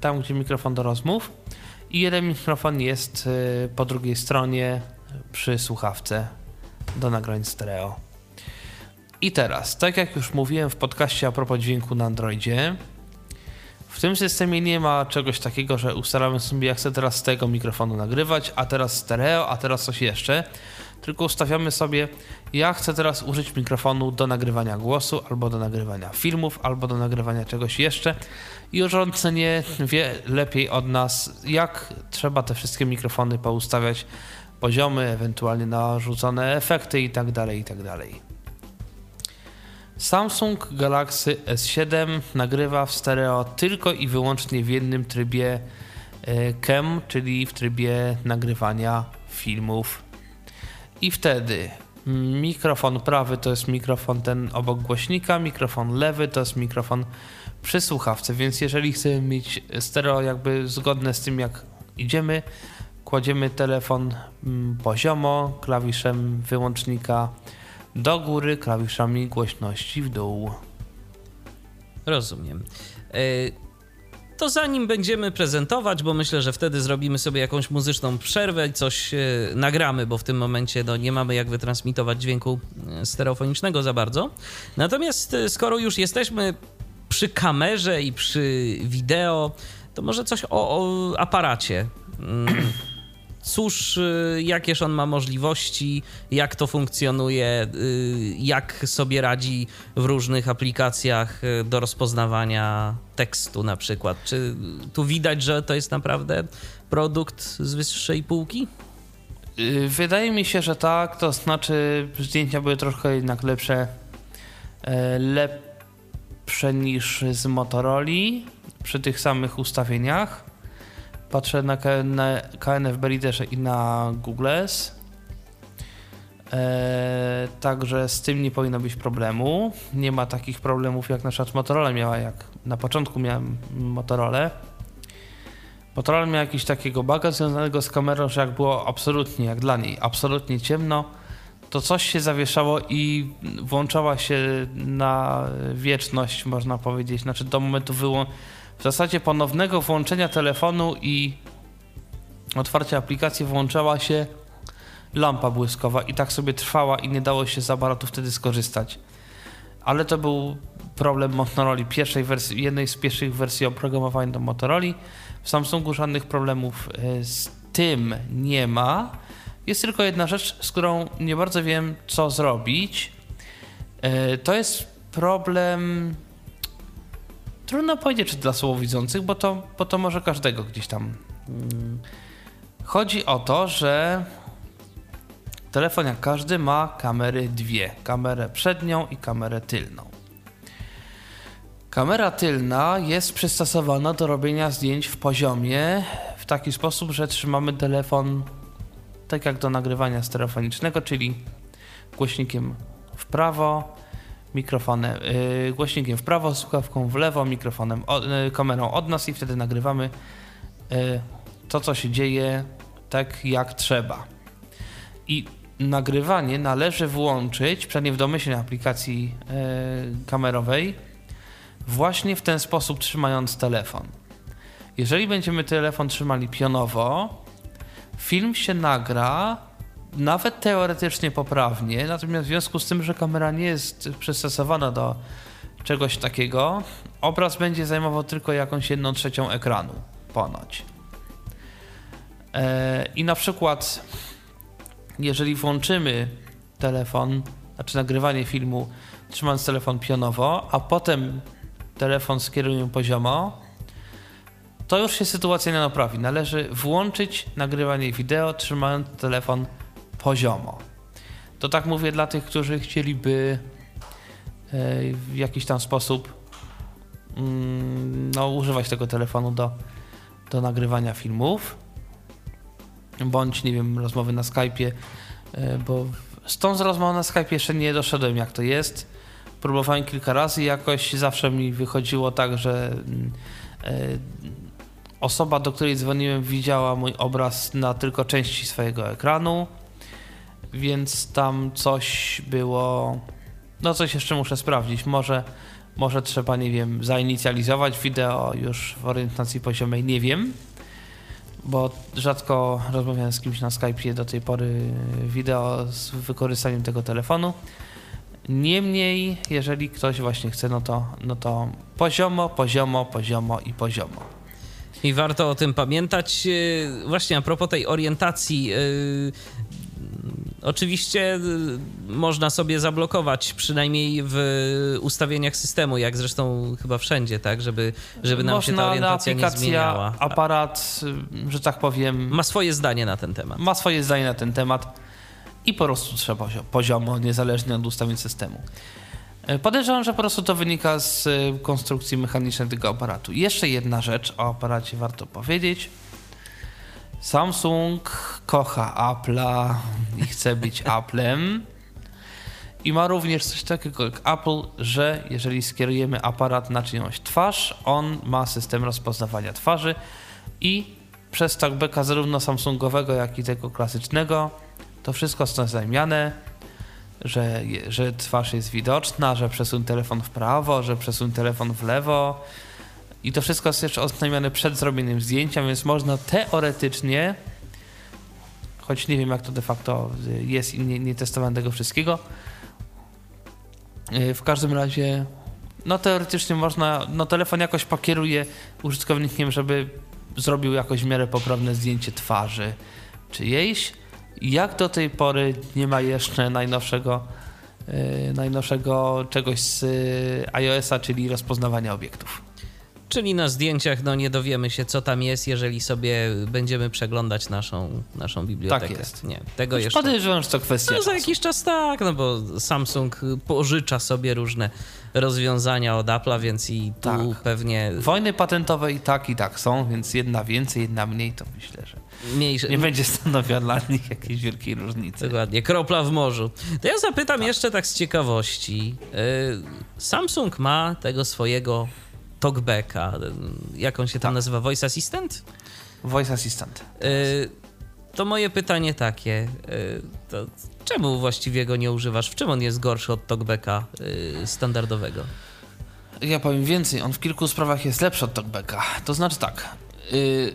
tam gdzie mikrofon do rozmów. I jeden mikrofon jest y, po drugiej stronie przy słuchawce do nagrań stereo. I teraz, tak jak już mówiłem w podcaście a propos dźwięku na Androidzie, w tym systemie nie ma czegoś takiego, że ustalamy sobie, jak chcę teraz z tego mikrofonu nagrywać, a teraz stereo, a teraz coś jeszcze tylko ustawiamy sobie, ja chcę teraz użyć mikrofonu do nagrywania głosu, albo do nagrywania filmów, albo do nagrywania czegoś jeszcze i urządzenie wie lepiej od nas, jak trzeba te wszystkie mikrofony poustawiać, poziomy, ewentualnie narzucone efekty itd., tak itd. Samsung Galaxy S7 nagrywa w stereo tylko i wyłącznie w jednym trybie e, CAM, czyli w trybie nagrywania filmów. I wtedy mikrofon prawy to jest mikrofon ten obok głośnika, mikrofon lewy to jest mikrofon przy słuchawce, więc jeżeli chcemy mieć stereo jakby zgodne z tym jak idziemy, kładziemy telefon mm, poziomo, klawiszem wyłącznika do góry, klawiszami głośności w dół. Rozumiem. Y to zanim będziemy prezentować, bo myślę, że wtedy zrobimy sobie jakąś muzyczną przerwę i coś e, nagramy, bo w tym momencie no, nie mamy jak wytransmitować dźwięku e, stereofonicznego za bardzo. Natomiast e, skoro już jesteśmy przy kamerze i przy wideo, to może coś o, o aparacie. Cóż, y, jakież on ma możliwości, jak to funkcjonuje, y, jak sobie radzi w różnych aplikacjach y, do rozpoznawania tekstu na przykład. Czy tu widać, że to jest naprawdę produkt z wyższej półki? Wydaje mi się, że tak, to znaczy zdjęcia były troszkę jednak lepsze, e, lepsze niż z Motorola przy tych samych ustawieniach. Patrzę na, KNFB Readerze i na Google's. Eee, także z tym nie powinno być problemu. Nie ma takich problemów jak na przykład Motorola miała, jak na początku miałem Motorola. Motorola miała jakiś takiego baga związanego z kamerą, że jak było absolutnie, jak dla niej, absolutnie ciemno, to coś się zawieszało i włączała się na wieczność, można powiedzieć. Znaczy do momentu wyłączenia w zasadzie ponownego włączenia telefonu i otwarcia aplikacji włączała się lampa błyskowa i tak sobie trwała i nie dało się z aparatu wtedy skorzystać. Ale to był problem Motorola, pierwszej wersji, jednej z pierwszych wersji oprogramowania do Motorola. W Samsungu żadnych problemów e, z tym nie ma. Jest tylko jedna rzecz, z którą nie bardzo wiem, co zrobić. E, To jest problem. Trudno powiedzieć, czy dla słabowidzących, bo to, bo to może każdego gdzieś tam. mm. Chodzi o to, że telefon jak każdy ma kamery dwie: kamerę przednią i kamerę tylną. Kamera tylna jest przystosowana do robienia zdjęć w poziomie w taki sposób, że trzymamy telefon tak jak do nagrywania stereofonicznego, czyli głośnikiem w prawo, mikrofonem, yy, głośnikiem w prawo, słuchawką w lewo, mikrofonem, o, yy, kamerą od nas i wtedy nagrywamy yy, to, co się dzieje tak jak trzeba. I nagrywanie należy włączyć, przynajmniej w domyślnej aplikacji yy, kamerowej, właśnie w ten sposób trzymając telefon. Jeżeli będziemy telefon trzymali pionowo, film się nagra nawet teoretycznie poprawnie, natomiast w związku z tym, że kamera nie jest przystosowana do czegoś takiego, obraz będzie zajmował tylko jakąś jedną trzecią ekranu, ponoć. E, I na przykład, jeżeli włączymy telefon, znaczy nagrywanie filmu, trzymając telefon pionowo, a potem telefon skierujemy poziomo, to już się sytuacja nie naprawi. Należy włączyć nagrywanie wideo, trzymając telefon poziomo. To tak mówię dla tych, którzy chcieliby e, w jakiś tam sposób mm, no, używać tego telefonu do, do nagrywania filmów, bądź, nie wiem, rozmowy na Skype'ie, e, bo z tą z rozmową na Skype'ie jeszcze nie doszedłem, jak to jest. Próbowałem kilka razy i jakoś zawsze mi wychodziło tak, że e, osoba, do której dzwoniłem, widziała mój obraz na tylko części swojego ekranu, więc tam coś było. No, coś jeszcze muszę sprawdzić. Może, może trzeba, nie wiem, zainicjalizować wideo już w orientacji poziomej, nie wiem, bo rzadko rozmawiałem z kimś na Skype'ie do tej pory wideo z wykorzystaniem tego telefonu. Niemniej, jeżeli ktoś właśnie chce, no to, no to poziomo, poziomo, poziomo i poziomo. I warto o tym pamiętać. Yy, Właśnie a propos tej orientacji. Oczywiście yy, można sobie zablokować, przynajmniej w ustawieniach systemu, jak zresztą chyba wszędzie, tak, żeby, żeby nam się ta Można orientacja nie zmieniała. aparat, y, że tak powiem, Ma swoje zdanie na ten temat. ma swoje zdanie na ten temat i po prostu trzeba pozio- poziomo, niezależnie od ustawień systemu. E, Podejrzewam, że po prostu to wynika z y, konstrukcji mechanicznej tego aparatu. Jeszcze jedna rzecz o aparacie warto powiedzieć. Samsung kocha Apple'a i chce być Applem. I ma również coś takiego jak Apple, że jeżeli skierujemy aparat na czyjąś twarz, on ma system rozpoznawania twarzy i przez talkbacka zarówno Samsungowego, jak i tego klasycznego, to wszystko jest oznajmiane, że, że twarz jest widoczna, że przesuń telefon w prawo, że przesuń telefon w lewo. I to wszystko jest jeszcze oznajmiane przed zrobieniem zdjęcia, więc można teoretycznie, choć nie wiem jak to de facto y, jest i nie, nie testowałem tego wszystkiego, y, w każdym razie, no teoretycznie można, no telefon jakoś pokieruje użytkownikiem, żeby zrobił jakoś w miarę poprawne zdjęcie twarzy czyjejś. Jak do tej pory nie ma jeszcze najnowszego, yy, najnowszego czegoś z yy, iOS-a, czyli rozpoznawania obiektów. Czyli na zdjęciach no, nie dowiemy się, co tam jest, jeżeli sobie będziemy przeglądać naszą, naszą bibliotekę. Tak jest. Nie, tego Już jeszcze. Podejrzewam, że to kwestia No, za jakiś czas tak, no bo Samsung pożycza sobie różne rozwiązania od Apple'a, więc i tu Tak. pewnie Wojny patentowe i tak, i tak są, więc jedna więcej, jedna mniej, to myślę, że mniejsze. nie będzie stanowiła dla nich jakiejś wielkiej różnicy. Dokładnie, kropla w morzu. To ja zapytam jeszcze tak z ciekawości. Y, Samsung ma tego swojego talkbacka, y, jak on się tam Tak. nazywa, Voice Assistant? Voice Assistant. Y, To moje pytanie takie, y, to czemu właściwie go nie używasz? W czym on jest gorszy od talkbacka y, standardowego? Ja powiem więcej, on w kilku sprawach jest lepszy od TalkBacka. To znaczy tak, yy,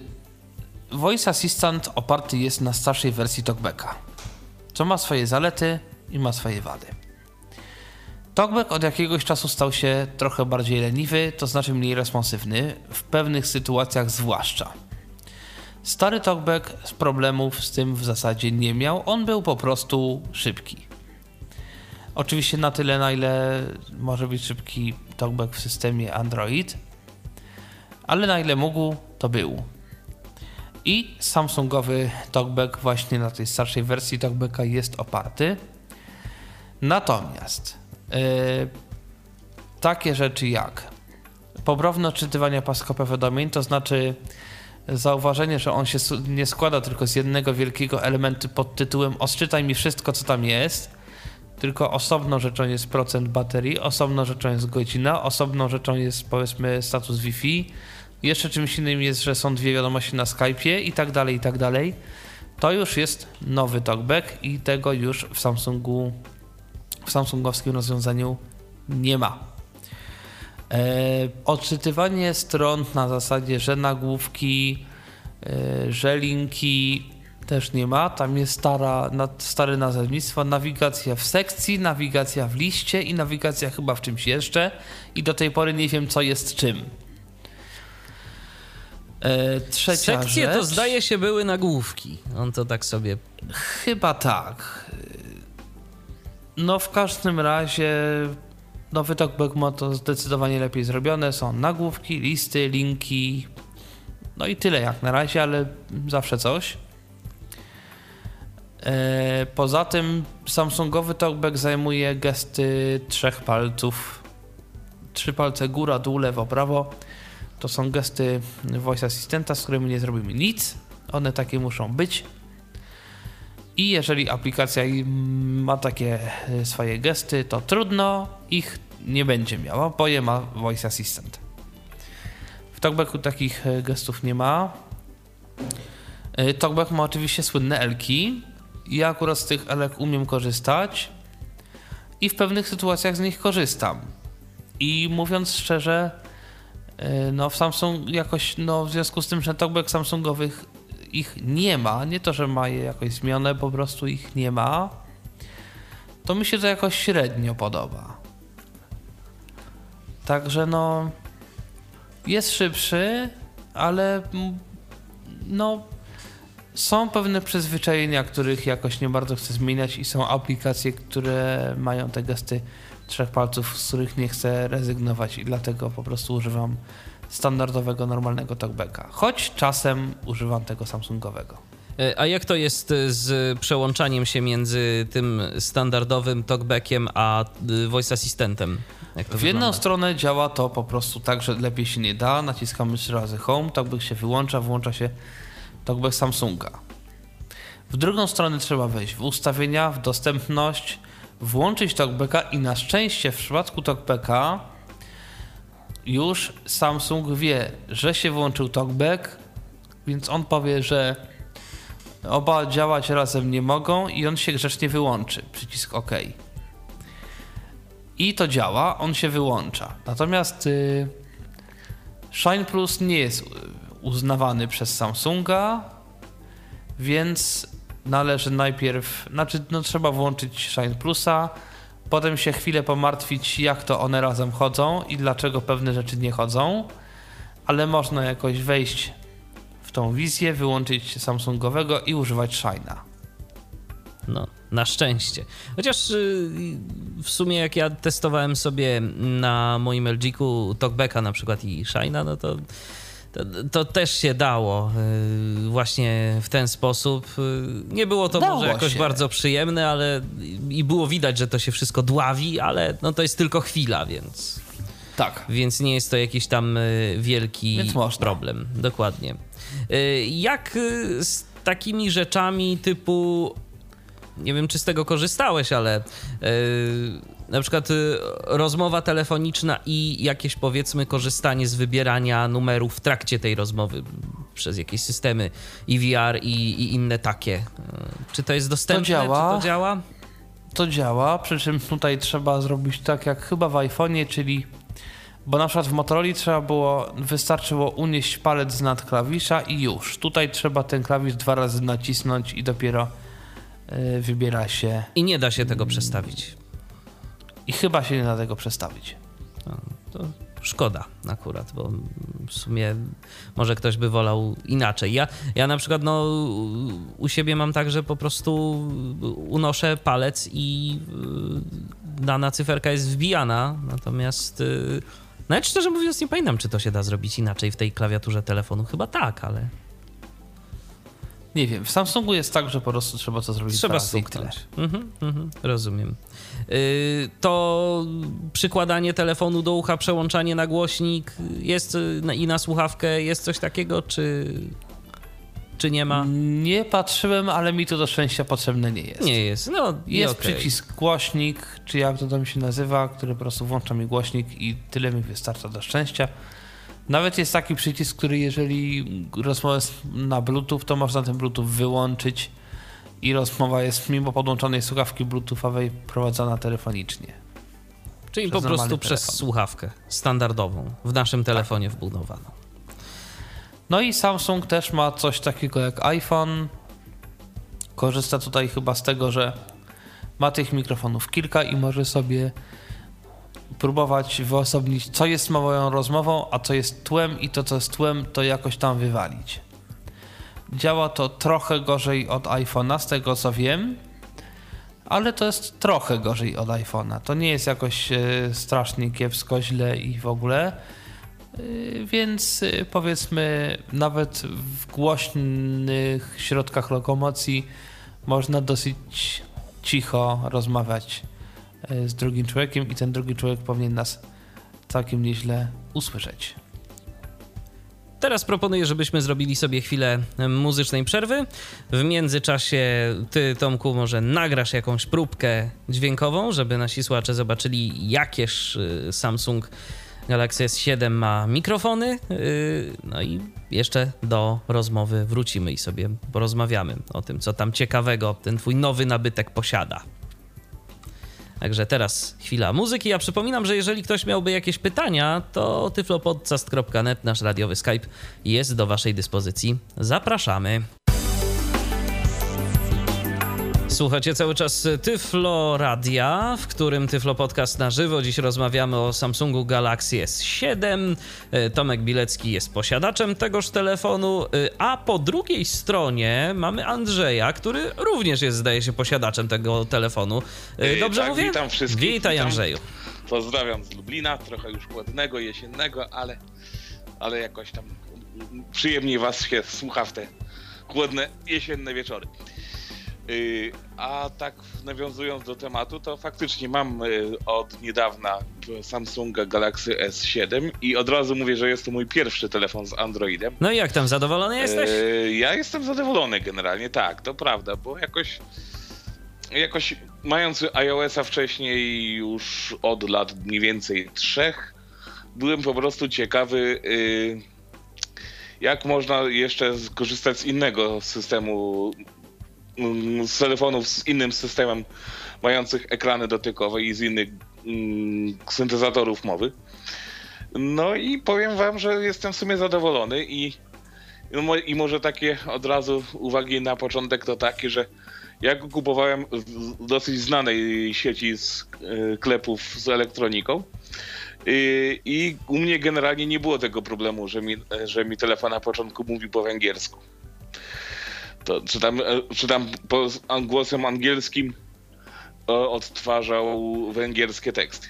Voice Assistant oparty jest na starszej wersji TalkBacka. co ma swoje zalety i ma swoje wady. Talkback od jakiegoś czasu stał się trochę bardziej leniwy, to znaczy mniej responsywny, w pewnych sytuacjach zwłaszcza. Stary Talkback z problemów z tym w zasadzie nie miał, on był po prostu szybki. Oczywiście na tyle, na ile może być szybki Talkback w systemie Android, ale na ile mógł, to był. I Samsungowy Talkback właśnie na tej starszej wersji Talkbacka jest oparty. Natomiast takie rzeczy jak poprawne odczytywanie paska powiadomień, to znaczy zauważenie, że on się nie składa tylko z jednego wielkiego elementu pod tytułem odczytaj mi wszystko, co tam jest, tylko osobną rzeczą jest procent baterii, osobną rzeczą jest godzina, osobną rzeczą jest powiedzmy status Wi-Fi, jeszcze czymś innym jest, że są dwie wiadomości na Skype'ie i tak dalej, i tak dalej. To już jest nowy talkback i tego już w Samsungu, w samsungowskim rozwiązaniu nie ma. E, odczytywanie stron na zasadzie, że nagłówki, e, że linki też nie ma. Tam jest stara, stare nazewnictwo, nawigacja w sekcji, nawigacja w liście i nawigacja chyba w czymś jeszcze. I do tej pory nie wiem, co jest czym. E, trzecia Sekcje rzecz. to zdaje się były nagłówki. On to tak sobie. Chyba tak. No w każdym razie nowy talkback ma to zdecydowanie lepiej zrobione. Są nagłówki, listy, linki. No i tyle jak na razie, ale zawsze coś. E, poza tym Samsungowy talkback zajmuje gesty trzech palców. Trzy palce góra, dół, lewo, prawo to są gesty voice assistanta, z którymi nie zrobimy nic. One takie muszą być. I jeżeli aplikacja ma takie e, swoje gesty, to trudno, ich nie będzie miała, bo je ma voice assistant. W TalkBacku takich e, gestów nie ma. E, TalkBack ma oczywiście słynne elki. Ja akurat z tych elek umiem korzystać i w pewnych sytuacjach z nich korzystam. I mówiąc szczerze, no w Samsung jakoś, no w związku z tym, że talkback Samsungowych ich nie ma, nie to, że ma je jakoś zmianę, po prostu ich nie ma, to mi się to jakoś średnio podoba. Także no jest szybszy, ale no są pewne przyzwyczajenia, których jakoś nie bardzo chcę zmieniać i są aplikacje, które mają te gesty trzech palców, z których nie chcę rezygnować i dlatego po prostu używam standardowego, normalnego talkbacka. Choć czasem używam tego Samsungowego. E, a jak to jest e, z przełączaniem się między tym standardowym talkbackiem a e, voice assistentem? w wygląda? jedną stronę działa to po prostu tak, że lepiej się nie da. Naciskamy trzy razy home, talkback się wyłącza, włącza się talkback Samsunga. W drugą stronę trzeba wejść w ustawienia, w dostępność, włączyć talkbacka i na szczęście w przypadku talkbacka już Samsung wie, że się włączył talkback, więc on powie, że oba działać razem nie mogą i on się grzecznie wyłączy. Przycisk OK. I to działa, on się wyłącza. Natomiast y, Shine Plus nie jest uznawany przez Samsunga, więc należy najpierw, znaczy no, trzeba włączyć Shine Plusa, potem się chwilę pomartwić, jak to one razem chodzą i dlaczego pewne rzeczy nie chodzą, ale można jakoś wejść w tą wizję, wyłączyć Samsungowego i używać Shine'a. No, na szczęście. Chociaż y, w sumie jak ja testowałem sobie na moim LG-ku Talkbacka na przykład i Shine'a, no to to, to, też się dało y, właśnie w ten sposób. Y, nie było to dało może jakoś się. bardzo przyjemne, ale i było widać, że to się wszystko dławi, ale no to jest tylko chwila, więc. Tak. Więc nie jest to jakiś tam y, wielki problem. Dokładnie. Jak z takimi rzeczami typu nie wiem, czy z tego korzystałeś, ale na przykład y, rozmowa telefoniczna i jakieś powiedzmy korzystanie z wybierania numerów w trakcie tej rozmowy przez jakieś systemy EVR i, i inne takie. Y, czy to jest dostępne? To działa. Czy to działa? To działa, przy czym tutaj trzeba zrobić tak jak chyba w iPhone'ie, czyli bo na przykład w Motorola trzeba było, wystarczyło unieść palec z nad klawisza i już. Tutaj trzeba ten klawisz dwa razy nacisnąć i dopiero y, wybiera się I nie da się tego przestawić. I chyba się nie da tego przestawić. No, to szkoda akurat, bo w sumie może ktoś by wolał inaczej. Ja, ja na przykład no, u siebie mam tak, że po prostu unoszę palec i y, dana cyferka jest wbijana, natomiast y, nawet szczerze mówiąc nie pamiętam, czy to się da zrobić inaczej w tej klawiaturze telefonu. Chyba tak, ale Nie wiem, w Samsungu jest tak, że po prostu trzeba to zrobić trzeba stuknąć. Mhm, mhm, rozumiem. Y, to przykładanie telefonu do ucha, przełączanie na głośnik jest y, i na słuchawkę, jest coś takiego, czy, czy nie ma? Nie patrzyłem, ale mi to do szczęścia potrzebne nie jest. Nie jest. No, Jest okej. przycisk głośnik, czy jak to tam się nazywa, który po prostu włącza mi głośnik i tyle mi wystarcza do szczęścia. Nawet jest taki przycisk, który jeżeli rozmowa jest na Bluetooth, to można ten Bluetooth wyłączyć i rozmowa jest mimo podłączonej słuchawki Bluetoothowej prowadzona telefonicznie. Czyli przez po prostu normalny przez telefon. słuchawkę standardową w naszym telefonie wbudowaną. No i Samsung też ma coś takiego jak iPhone. Korzysta tutaj chyba z tego, że ma tych mikrofonów kilka i może sobie próbować wyosobnić, co jest moją rozmową, a co jest tłem i to, co jest tłem, to jakoś tam wywalić. Działa to trochę gorzej od iPhone'a, z tego co wiem, ale to jest trochę gorzej od iPhone'a. To nie jest jakoś e, strasznie kiepsko, źle i w ogóle. Y, Więc y, powiedzmy, nawet w głośnych środkach lokomocji można dosyć cicho rozmawiać z drugim człowiekiem i ten drugi człowiek powinien nas całkiem nieźle usłyszeć. Teraz proponuję, żebyśmy zrobili sobie chwilę muzycznej przerwy. W międzyczasie ty, Tomku, może nagrasz jakąś próbkę dźwiękową, żeby nasi słuchacze zobaczyli, jakież y, Samsung Galaxy S7 ma mikrofony. Y, No i jeszcze do rozmowy wrócimy i sobie porozmawiamy o tym, co tam ciekawego ten twój nowy nabytek posiada. Także teraz chwila muzyki. Ja przypominam, że jeżeli ktoś miałby jakieś pytania, to tyflopodcast.net, nasz radiowy Skype jest do waszej dyspozycji. Zapraszamy. Słuchacie cały czas Tyflo Radia, w którym Tyflo Podcast na żywo. Dziś rozmawiamy o Samsungu Galaxy S7. E, Tomek Bilecki jest posiadaczem tegoż telefonu, e, a po drugiej stronie mamy Andrzeja, który również jest, zdaje się, posiadaczem tego telefonu. E, Dobrze tak, mówię? witam wszystkich, Witaj, witam. Andrzeju. Pozdrawiam z Lublina, trochę już chłodnego, jesiennego, ale, ale jakoś tam przyjemniej was się słucha w te chłodne, jesienne wieczory. Yy, a tak nawiązując do tematu, to faktycznie mam yy, od niedawna Samsunga Galaxy S7 i od razu mówię, że jest to mój pierwszy telefon z Androidem. No i jak tam, zadowolony jesteś? E, Ja jestem zadowolony generalnie, tak, to prawda, bo jakoś, jakoś mając iOS-a wcześniej już od lat mniej więcej trzech, byłem po prostu ciekawy, y, jak można jeszcze skorzystać z innego systemu, z telefonów z innym systemem mających ekrany dotykowe i z innych mm, syntezatorów mowy. No i powiem wam, że jestem w sumie zadowolony i no I może takie od razu uwagi na początek to takie, że ja go kupowałem w dosyć znanej sieci sklepów z elektroniką. I, I u mnie generalnie nie było tego problemu, że mi, że mi telefon na początku mówił po węgiersku. To, czy tam, e, czy tam głosem angielskim o, odtwarzał węgierskie teksty.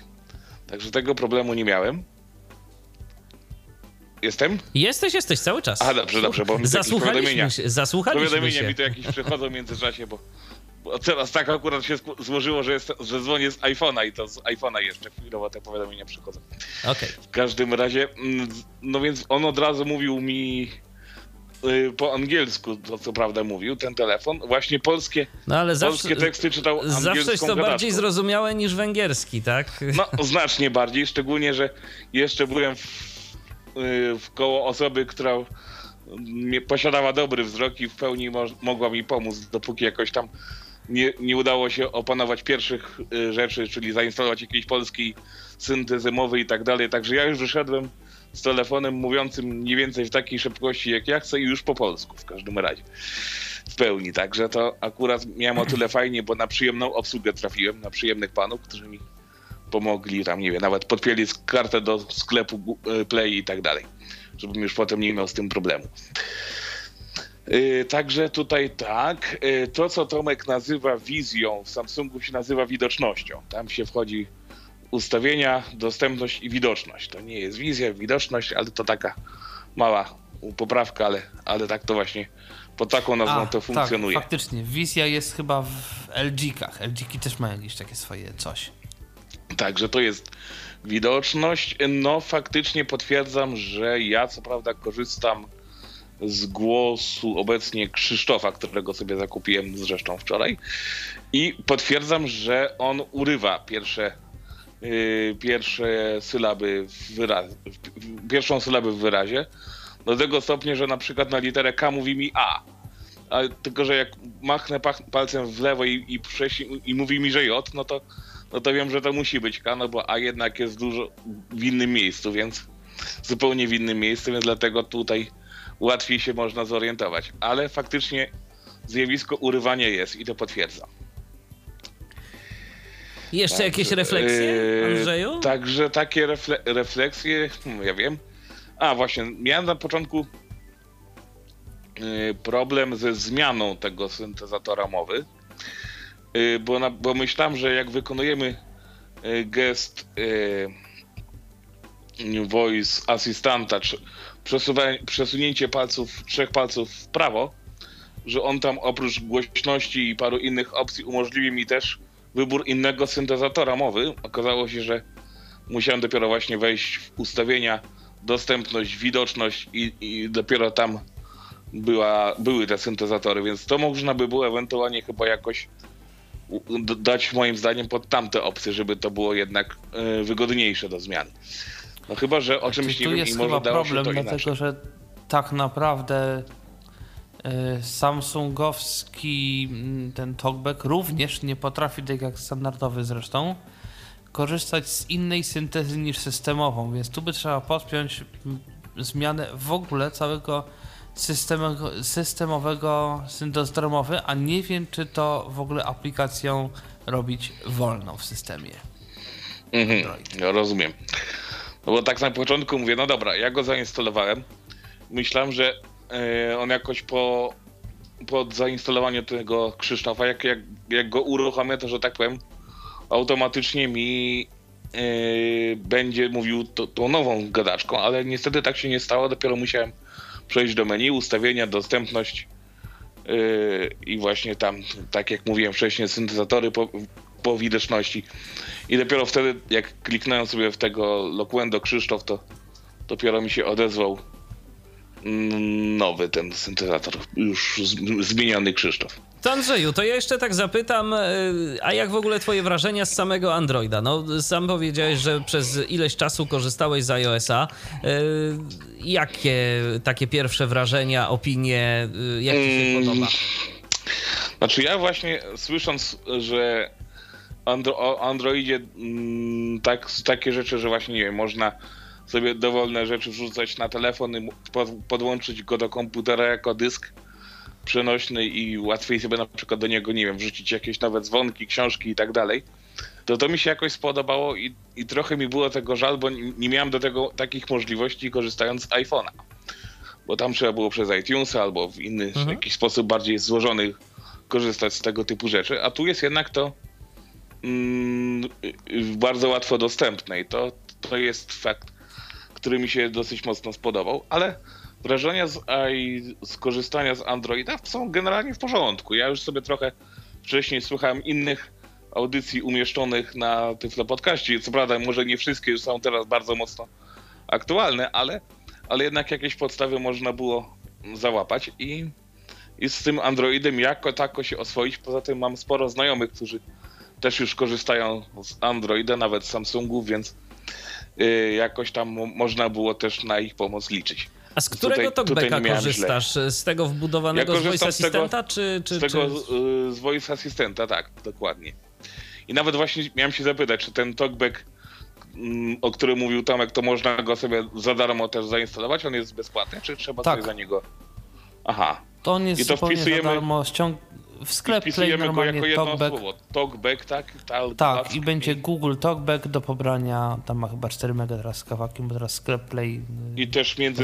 Także tego problemu nie miałem. Jestem? Jesteś, jesteś cały czas. A, dobrze, dobrze, bo mi Zasłuchaliśmy się, zasłuchaliśmy Powiadomienia się. mi tu jakieś przychodzą w międzyczasie, bo, bo teraz tak akurat się złożyło, że, jest, że dzwonię z iPhone'a i to z iPhone'a jeszcze chwilowo te powiadomienia przychodzą. Okej. W każdym razie, mm, no więc on od razu mówił mi po angielsku, to co prawda mówił, ten telefon. Właśnie polskie, No ale polskie zawsze, teksty czytał zawsze jest to gadaczką. bardziej zrozumiałe niż węgierski, tak? No, znacznie bardziej, szczególnie, że jeszcze byłem w, y, w koło osoby, która posiadała dobry wzrok i w pełni mo- mogła mi pomóc, dopóki jakoś tam nie, nie udało się opanować pierwszych y, rzeczy, czyli zainstalować jakiejś polskiej syntezy mowy i tak dalej. Także ja już wyszedłem z telefonem mówiącym mniej więcej w takiej szybkości jak ja chcę i już po polsku w każdym razie. w pełni. Także to akurat miałem o tyle fajnie, bo na przyjemną obsługę trafiłem, na przyjemnych panów, którzy mi pomogli tam, nie wiem, nawet podpięli kartę do sklepu e, Play i tak dalej, żebym już potem nie miał z tym problemu. Yy, Także tutaj tak. Yy, To, co Tomek nazywa wizją, w Samsungu się nazywa widocznością. Tam się wchodzi ustawienia, dostępność i widoczność. To nie jest wizja, widoczność, ale to taka mała poprawka, ale, ale tak to właśnie pod taką nazwą to funkcjonuje. Tak, faktycznie. Wizja jest chyba w LG-kach. LG-ki też mają jakieś takie swoje coś. Także to jest widoczność. No faktycznie potwierdzam, że ja co prawda korzystam z głosu obecnie Krzysztofa, którego sobie zakupiłem zresztą wczoraj i potwierdzam, że on urywa pierwsze pierwsze sylaby w pierwszą sylabę w wyrazie do tego stopnia, że na przykład na literę K mówi mi A. A tylko, że jak machnę palcem w lewo i, i, i mówi mi, że J, no to, no to wiem, że to musi być K, no bo A jednak jest dużo w innym miejscu, więc zupełnie w innym miejscu, więc dlatego tutaj łatwiej się można zorientować. Ale faktycznie zjawisko urywania jest i to potwierdzam. Jeszcze jakieś refleksje, Yy, Andrzeju? Także takie refle- refleksje, hmm, ja wiem. A właśnie, miałem na początku yy, problem ze zmianą tego syntezatora mowy, yy, bo, na, bo myślałem, że jak wykonujemy gest voice asystanta, czy przesunięcie palców, trzech palców w prawo, że on tam oprócz głośności i paru innych opcji umożliwi mi też wybór innego syntezatora mowy. Okazało się, że musiałem dopiero właśnie wejść w ustawienia, dostępność, widoczność i, i dopiero tam była, były te syntezatory, więc to można by było ewentualnie chyba jakoś dać moim zdaniem pod tamte opcje, żeby to było jednak e, wygodniejsze do zmiany. No chyba, że o czymś nie tu wiem i może dało się problem, to dlatego że tak naprawdę y, Samsungowski mm, ten talkback również nie potrafi, tak jak standardowy zresztą, korzystać z innej syntezy niż systemową, więc tu by trzeba podpiąć mm, zmianę w ogóle całego systemowego, systemowego a nie wiem, czy to w ogóle aplikacją robić wolno w systemie. Mhm, ja rozumiem. No bo tak na początku mówię, no dobra, ja go zainstalowałem. Myślałem, że e, on jakoś po, po zainstalowaniu tego Krzysztofa, jak, jak, jak go uruchomię, to że tak powiem, automatycznie mi e, będzie mówił to, tą nową gadaczką, ale niestety tak się nie stało. Dopiero musiałem przejść do menu, ustawienia, dostępność e, i właśnie tam, tak jak mówiłem wcześniej, syntezatory po, po widoczności. I dopiero wtedy, jak kliknąłem sobie w tego Loquendo Krzysztof, to dopiero mi się odezwał nowy ten syntezator, już zmieniony Krzysztof. To Andrzeju, to ja jeszcze tak zapytam, e, a jak w ogóle twoje wrażenia z samego Androida? No, sam powiedziałeś, że przez ileś czasu korzystałeś z iOS-a. E, Jakie takie pierwsze wrażenia, opinie, e, jak ci się Mm, podoba? Znaczy ja właśnie słysząc, że andro, o Androidzie mm, tak, takie rzeczy, że właśnie nie wiem, można sobie dowolne rzeczy wrzucać na telefon i podłączyć go do komputera jako dysk przenośny i łatwiej sobie na przykład do niego, nie wiem, wrzucić jakieś nowe dzwonki, książki i tak dalej. To to mi się jakoś spodobało i, i trochę mi było tego żal, bo nie nie miałem do tego takich możliwości korzystając z iPhone'a. Bo tam trzeba było przez iTunes albo w inny Mhm. jakiś sposób bardziej złożony korzystać z tego typu rzeczy, a tu jest jednak to mm, bardzo łatwo dostępne i to, to jest fakt, który mi się dosyć mocno spodobał, ale wrażenia z, i z korzystania z Androida są generalnie w porządku. Ja już sobie trochę wcześniej słuchałem innych audycji umieszczonych na Tyflo Podcaście. Co prawda może nie wszystkie już są teraz bardzo mocno aktualne, ale, ale jednak jakieś podstawy można było załapać i, i z tym Androidem jako tako się oswoić. Poza tym mam sporo znajomych, którzy też już korzystają z Androida, nawet z Samsungów, więc jakoś tam mo- można było też na ich pomoc liczyć. A z którego tutaj talkbacka korzystasz? Z tego wbudowanego Ja z Voice korzystam z tego- Assistanta, czy, czy, Z tego czy... z, z Voice Assistenta, tak, dokładnie. I nawet właśnie miałem się zapytać, czy ten talkback, mm, o którym mówił Tomek, to można go sobie za darmo też zainstalować? On jest bezpłatny, czy trzeba Tak. sobie za niego... Aha, To on jest I to wpisujemy- za darmo. Ściąg... W sklep Play Wpisujemy go normalnie jako jedno TalkBack. słowo. Talkback, tak? Tal- Tak, i będzie Google TalkBack do pobrania. Tam ma chyba 4 mega teraz z kawałkiem, bo teraz sklep Play. y, I też między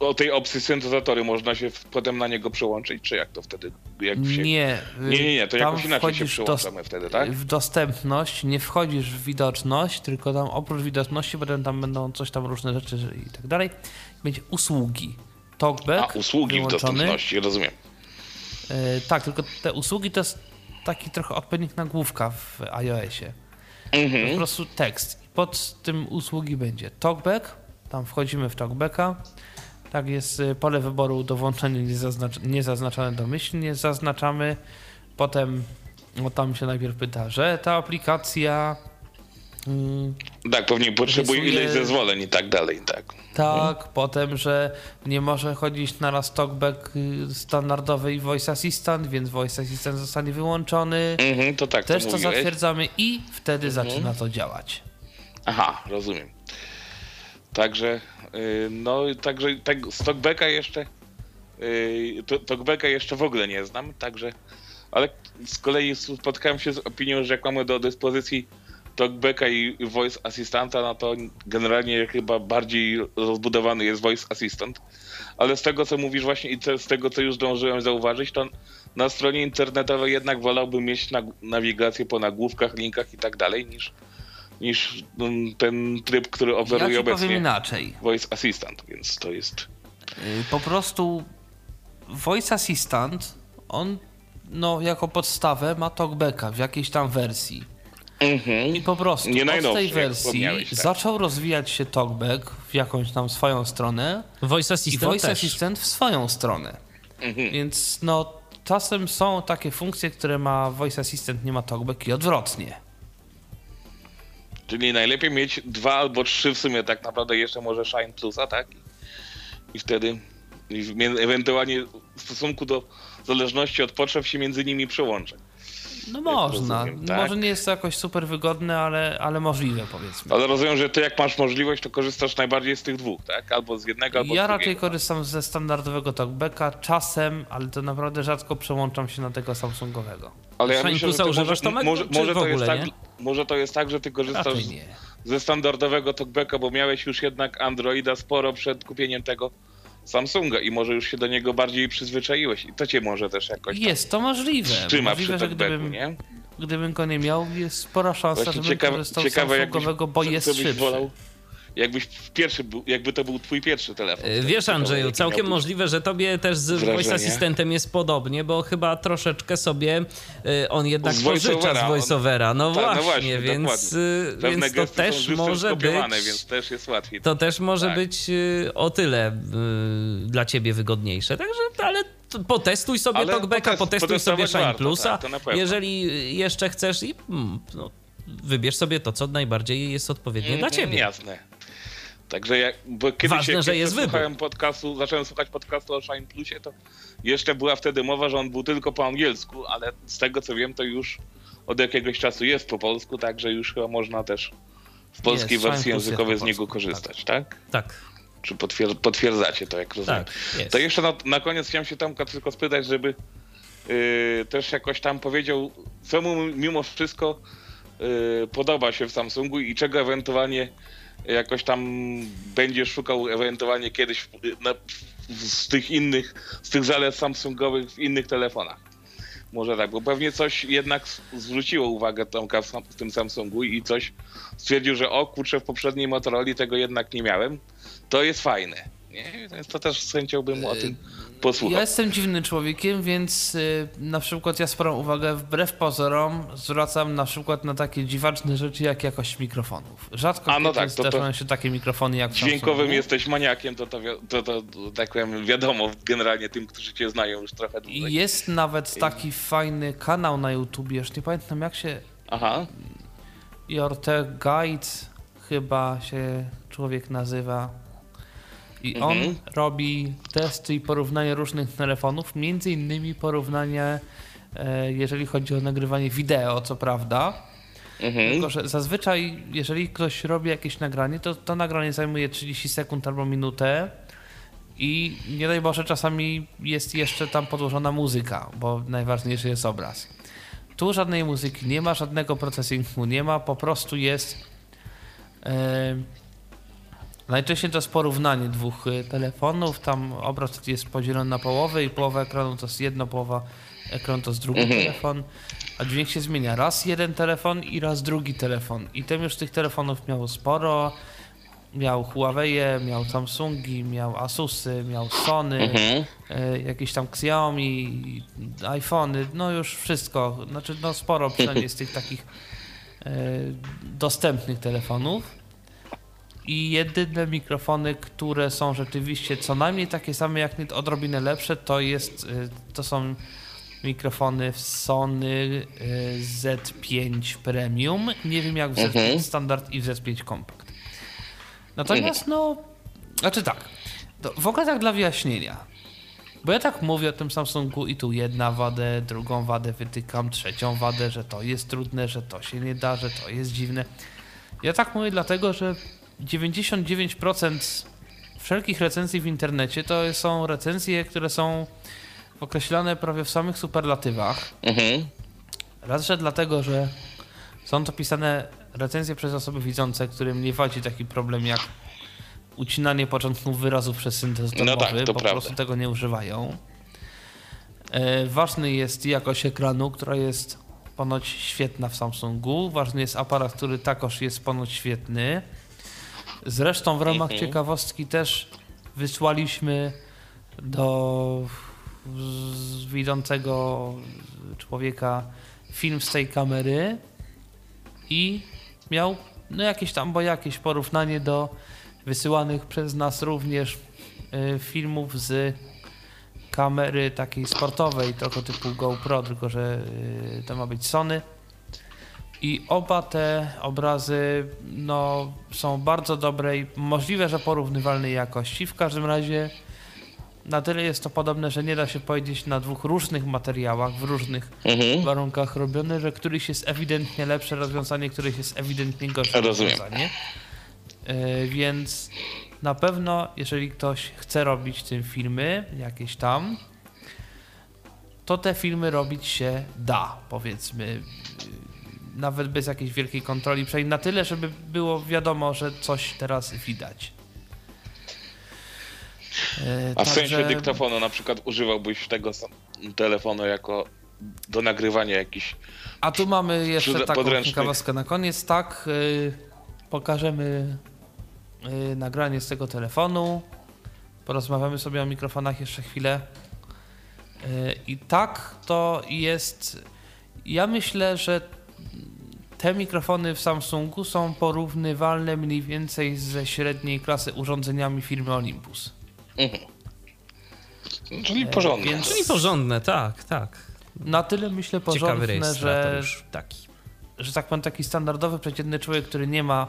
o tej opcji syntezatory można się potem na niego przełączyć, czy jak to wtedy? Jak się... Nie, Nie, nie, nie, to jakoś inaczej się przełączamy wtedy, tak? W dostępność, nie wchodzisz w widoczność, tylko tam oprócz widoczności, potem tam będą coś tam różne rzeczy i tak dalej. Będzie usługi. Talkback A, usługi w dostępności, rozumiem. E, tak, tylko te usługi to jest taki trochę odpowiednik nagłówka w iOSie. Mhm. Po prostu tekst. I pod tym usługi będzie talkback. Tam wchodzimy w talkbacka. Tak jest y, pole wyboru do włączenia niezaznacz- niezaznaczone domyślnie. Zaznaczamy. Potem no, tam się najpierw pyta, że ta aplikacja mm, Tak, pewnie potrzebuje Rysuje- ileś zezwoleń i tak dalej, tak. tak, potem, że nie może chodzić na raz talkback y, standardowy i voice assistant, więc voice assistant zostanie wyłączony. Mhm, to tak, Też to to zatwierdzamy i wtedy zaczyna to działać. Aha, rozumiem. Także, y, no, także tak, z Talkbacka jeszcze, y, to- Talkbacka jeszcze w ogóle nie znam, także, ale z kolei spotkałem się z opinią, że jak mamy do dyspozycji Talkbacka i Voice Assistanta, no to generalnie chyba bardziej rozbudowany jest Voice Assistant. Ale z tego, co mówisz właśnie i z tego, co już zdążyłem zauważyć, to na stronie internetowej jednak wolałbym mieć nawigację po nagłówkach, linkach i tak dalej, niż, niż mm, ten tryb, który Ja oferuje powiem obecnie inaczej. Voice Assistant, więc to jest... Y, Po prostu Voice Assistant, on no, jako podstawę ma talkbacka w jakiejś tam wersji. Mhm. I po prostu Nie od tej wersji tak. zaczął rozwijać się talkback w jakąś tam swoją stronę Voice i Assistant Voice też. Assistant w swoją stronę. Mhm. Więc no czasem są takie funkcje, które ma Voice Assistant, nie ma talkback i odwrotnie. Czyli najlepiej mieć dwa albo trzy w sumie tak naprawdę jeszcze może Shine Plusa, tak? I wtedy i ewentualnie w stosunku do zależności od potrzeb się między nimi przełączę. No można. rozumiem, tak. Może nie jest to jakoś super wygodne, ale, ale możliwe powiedzmy. Ale rozumiem, że ty jak masz możliwość, to korzystasz najbardziej z tych dwóch, tak? Albo z jednego, albo Ja z raczej drugiego. korzystam ze standardowego talkbacka czasem, ale to naprawdę rzadko przełączam się na tego Samsungowego. Ale ja myślę, że używasz, Tomek, może, może, to ogóle tak, może to jest tak, że ty korzystasz Raczej z- ze standardowego talkbacka, bo miałeś już jednak Androida sporo przed kupieniem tego Samsunga i może już się do niego bardziej przyzwyczaiłeś i to cię może też jakoś Jest to możliwe. trzyma możliwe, przy że gdybym, nie? gdybym go nie miał, jest spora szansa, Właśnie żebym ciekawe, korzystał z ciekawe Samsungowego, bo jest szybszy. wolał, jakbyś pierwszy był, jakby to był twój pierwszy telefon. E, Wiesz, Andrzeju, całkiem możliwe, że tobie też z wrażenie? voice assistentem jest podobnie, bo chyba troszeczkę sobie e, on jednak Z pożycza z voiceovera. No, Tak, no właśnie, właśnie, więc, dokładnie. e, więc to też może być... więc też jest łatwiej. To też może Tak. być o tyle y, dla ciebie wygodniejsze. Także, ale potestuj sobie Ale TalkBacka, potest- potestuj sobie Shine warto, Plusa. tak. Jeżeli jeszcze chcesz i mm, no, wybierz sobie to, co najbardziej jest odpowiednie dla Mhm, ciebie. Jasne. Także jak, bo kiedyś Ważne, jak że jest wybór. słuchałem podcastu, zacząłem słuchać podcastu o Shine Plusie, to jeszcze była wtedy mowa, że on był tylko po angielsku, ale z tego co wiem, to już od jakiegoś czasu jest po polsku, także już chyba można też w polskiej Shine wersji jest językowej z niego polsku, korzystać, tak? Tak, Czy potwier- potwierdzacie to, jak rozumiem? tak, jest. To jeszcze na, na koniec chciałem się Tomka tylko spytać, żeby yy, też jakoś tam powiedział, co mu mimo wszystko podoba się w Samsungu i czego ewentualnie jakoś tam będziesz szukał ewentualnie kiedyś w, na, z tych innych, z tych zalet Samsungowych w innych telefonach. Może tak, bo pewnie coś jednak zwróciło uwagę Tomka w tym Samsungu i coś stwierdził, że o kurczę, w poprzedniej Motorola tego jednak nie miałem. To jest fajne. Nie? Więc to też z chęcią bym o tym posłuchał. Ja jestem dziwnym człowiekiem, więc y, na przykład ja sporą uwagę wbrew pozorom zwracam na przykład na takie dziwaczne rzeczy jak jakość mikrofonów. Rzadko A, no tak, to- to- zdarzają się takie mikrofony jak Dźwiękowym jesteś maniakiem, to to, to, to, tak powiem wiadomo generalnie tym, którzy cię znają już trochę dłużej. Jest nawet taki fajny kanał na YouTubie, już nie pamiętam jak się Aha, Your Guide chyba się człowiek nazywa. I on Mhm. robi testy i porównanie różnych telefonów, między innymi porównanie, e, jeżeli chodzi o nagrywanie wideo, co prawda. mhm. Tylko, że zazwyczaj, jeżeli ktoś robi jakieś nagranie, to to nagranie zajmuje 30 sekund albo minutę I nie daj Boże, czasami jest jeszcze tam podłożona muzyka, bo najważniejszy jest obraz. Tu żadnej muzyki nie ma, żadnego procesingu nie ma, po prostu jest. E, najczęściej to jest porównanie dwóch e, telefonów. Tam obraz jest podzielony na połowę i połowa ekranu to jest jedno, połowa ekranu to jest drugi telefon. A dźwięk się zmienia. Raz jeden telefon i raz drugi telefon. I tym już tych telefonów miało sporo. Miał Huawei, miał Samsungi, miał Asusy, miał Sony, Mhm. e, jakieś tam Xiaomi, iPhony, no już wszystko. Znaczy, no sporo przynajmniej z tych takich e, dostępnych telefonów. I jedyne mikrofony, które są rzeczywiście co najmniej takie same, jak nie odrobinę lepsze, to jest, e, to są mikrofony w Sony e, Z5 Premium. Nie wiem jak w Z5 Mhm. Standard i w Z5 Compact. Natomiast no, znaczy tak, w ogóle tak dla wyjaśnienia. Bo ja tak mówię o tym Samsungu i tu jedna wadę, drugą wadę wytykam, trzecią wadę, że to jest trudne, że to się nie da, że to jest dziwne. Ja tak mówię dlatego, że 99% wszelkich recenzji w internecie to są recenzje, które są określane prawie w samych superlatywach. Mhm. Raz, że dlatego, że są to pisane recenzje przez osoby widzące, którym nie wadzi taki problem jak ucinanie początków wyrazów przez syntez No domowy, tak, to po prawda. prostu tego nie używają. E, ważny jest jakość ekranu, która jest ponoć świetna w Samsungu. Ważny jest aparat, który takoż jest ponoć świetny. Zresztą w ramach Mhm. ciekawostki też wysłaliśmy do widzącego człowieka film z tej kamery i miał no jakieś tam, bo jakieś porównanie do wysyłanych przez nas również y, filmów z kamery takiej sportowej, trochę typu GoPro, tylko że y, to ma być Sony. I oba te obrazy no, są bardzo dobrej, możliwe, że porównywalnej jakości. W każdym razie na tyle jest to podobne, że nie da się powiedzieć na dwóch różnych materiałach, w różnych Mhm. warunkach robione, że któryś jest ewidentnie lepsze rozwiązanie, któryś jest ewidentnie gorsze Rozumiem. rozwiązanie. E, więc na pewno, jeżeli ktoś chce robić tym filmy, jakieś tam, to te filmy robić się da, powiedzmy. Nawet bez jakiejś wielkiej kontroli, przynajmniej na tyle, żeby było wiadomo, że coś teraz widać. E, A w sensie dyktafonu na przykład używałbyś tego telefonu jako do nagrywania jakichś... A tu mamy jeszcze taką ciekawostkę na koniec. Tak, y, pokażemy y, nagranie z tego telefonu. Porozmawiamy sobie o mikrofonach jeszcze chwilę. I tak to jest. Ja myślę, że te mikrofony w Samsungu są porównywalne mniej więcej ze średniej klasy urządzeniami firmy Olympus. Czyli porządnie. więc- Czyli porządne, tak, tak. Na tyle myślę porządne, że taki. że tak powiem, taki standardowy, przeciętny człowiek, który nie ma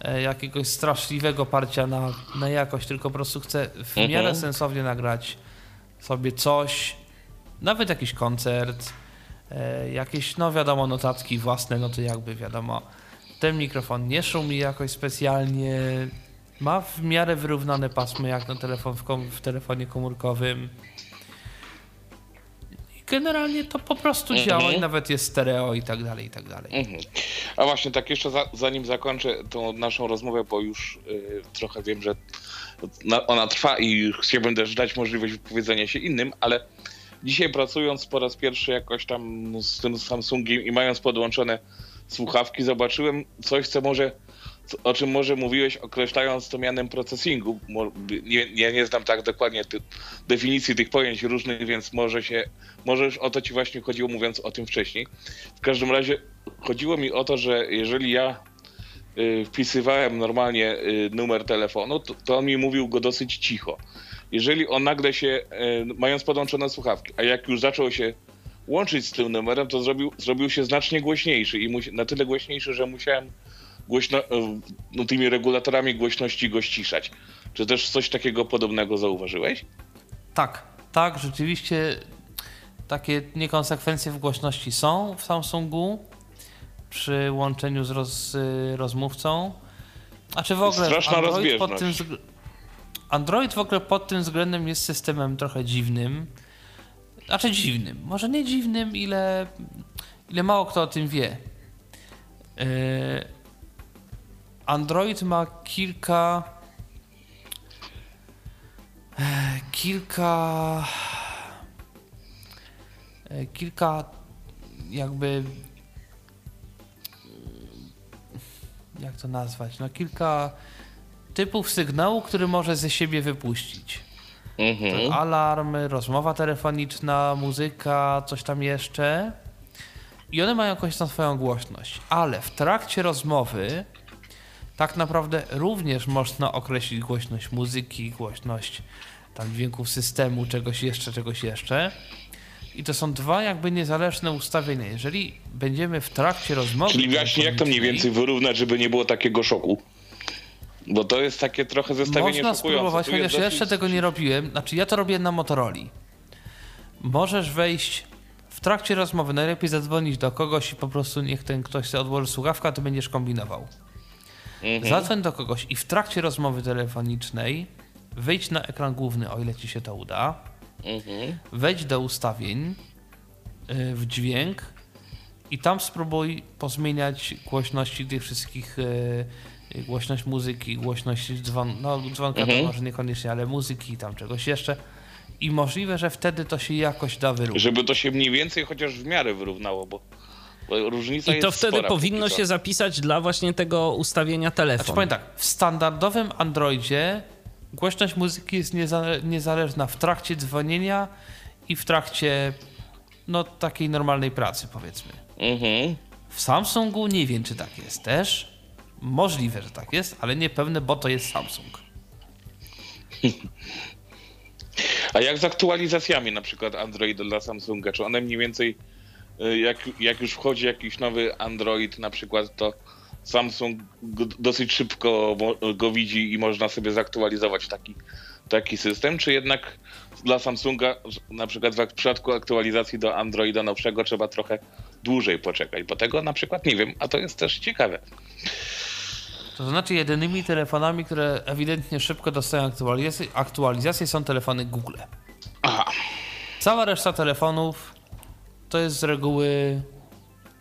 e, jakiegoś straszliwego parcia na, na jakość, tylko po prostu chce w Mhm. miarę sensownie nagrać sobie coś, nawet jakiś koncert, e, jakieś, no wiadomo, notatki własne, no to jakby wiadomo, ten mikrofon nie szumi jakoś specjalnie, ma w miarę wyrównane pasmy jak na telefon w, kom- w telefonie komórkowym. I Generalnie to po prostu Mhm. działa i nawet jest stereo i tak dalej, i tak dalej. Mhm. A właśnie tak jeszcze za, zanim zakończę tą naszą rozmowę, bo już y, trochę wiem, że na, ona trwa i chciałbym też dać możliwość wypowiedzenia się innym, ale dzisiaj pracując po raz pierwszy jakoś tam z tym Samsungiem i mając podłączone słuchawki, zobaczyłem coś, co może o czym może mówiłeś, określając to mianem procesingu. Nie, ja nie znam tak dokładnie ty, definicji tych pojęć różnych, więc może się, może już o to ci właśnie chodziło, mówiąc o tym wcześniej. W każdym razie chodziło mi o to, że jeżeli ja y, wpisywałem normalnie y, numer telefonu, to, to on mi mówił go dosyć cicho. Jeżeli on nagle się, y, mając podłączone słuchawki, a jak już zaczął się łączyć z tym numerem, to zrobił, zrobił się znacznie głośniejszy i na tyle głośniejszy, że musiałem głośno, y, no, tymi regulatorami głośności go ściszać. Czy też coś takiego podobnego zauważyłeś? Tak, tak, rzeczywiście takie niekonsekwencje w głośności są w Samsungu przy łączeniu z roz, rozmówcą. A czy w ogóle Straszna Android pod tym Android w ogóle pod tym względem jest systemem trochę dziwnym. Znaczy dziwnym. Może nie dziwnym, ile, ile mało kto o tym wie. Yy, Android ma kilka. e, Kilka. e, Kilka jakby. Jak to nazwać? No kilka typów sygnału, który może ze siebie wypuścić. Mhm. Alarm, rozmowa telefoniczna, muzyka, coś tam jeszcze. I one mają jakąś tam swoją głośność. Ale w trakcie rozmowy tak naprawdę również można określić głośność muzyki, głośność tam dźwięków systemu, czegoś jeszcze, czegoś jeszcze. I to są dwa jakby niezależne ustawienia. Jeżeli będziemy w trakcie rozmowy... Czyli właśnie jak to mniej więcej wyrównać, żeby nie było takiego szoku? Bo to jest takie trochę zestawienie Można spróbować, chociaż ja jeszcze tego nie robiłem. Znaczy ja to robię na Motorola. Możesz wejść w trakcie rozmowy, najlepiej zadzwonić do kogoś i po prostu niech ten ktoś sobie odłoży słuchawka, to będziesz kombinował. Mhm. Zadzwoń do kogoś i w trakcie rozmowy telefonicznej wyjdź na ekran główny, o ile ci się to uda. Mhm. Wejdź do ustawień y, w dźwięk i tam spróbuj pozmieniać głośności tych wszystkich, y, głośność muzyki, głośność dzwon, no dzwonka Mhm. to może niekoniecznie, ale muzyki i tam czegoś jeszcze. I możliwe, że wtedy to się jakoś da wyrównać. Żeby to się mniej więcej chociaż w miarę wyrównało, bo, różnica I to wtedy spora powinno co. się zapisać dla właśnie tego ustawienia Znaczy telefonu. powiem tak, w standardowym Androidzie głośność muzyki jest nieza- niezależna w trakcie dzwonienia i w trakcie no takiej normalnej pracy powiedzmy. Mhm. W Samsungu nie wiem, czy tak jest też. Możliwe, że tak jest, ale niepewne, bo to jest Samsung. A jak z aktualizacjami na przykład Androida dla Samsunga? Czy one mniej więcej, y, jak, jak już wchodzi jakiś nowy Android na przykład, to Samsung dosyć szybko go widzi i można sobie zaktualizować taki, taki system? Czy jednak dla Samsunga na przykład w przypadku aktualizacji do Androida nowszego trzeba trochę dłużej poczekać? Bo tego na przykład nie wiem, a to jest też ciekawe. To znaczy, jedynymi telefonami, które ewidentnie szybko dostają aktualizacje, aktualizacje są telefony Google. Aha. Cała reszta telefonów to jest z reguły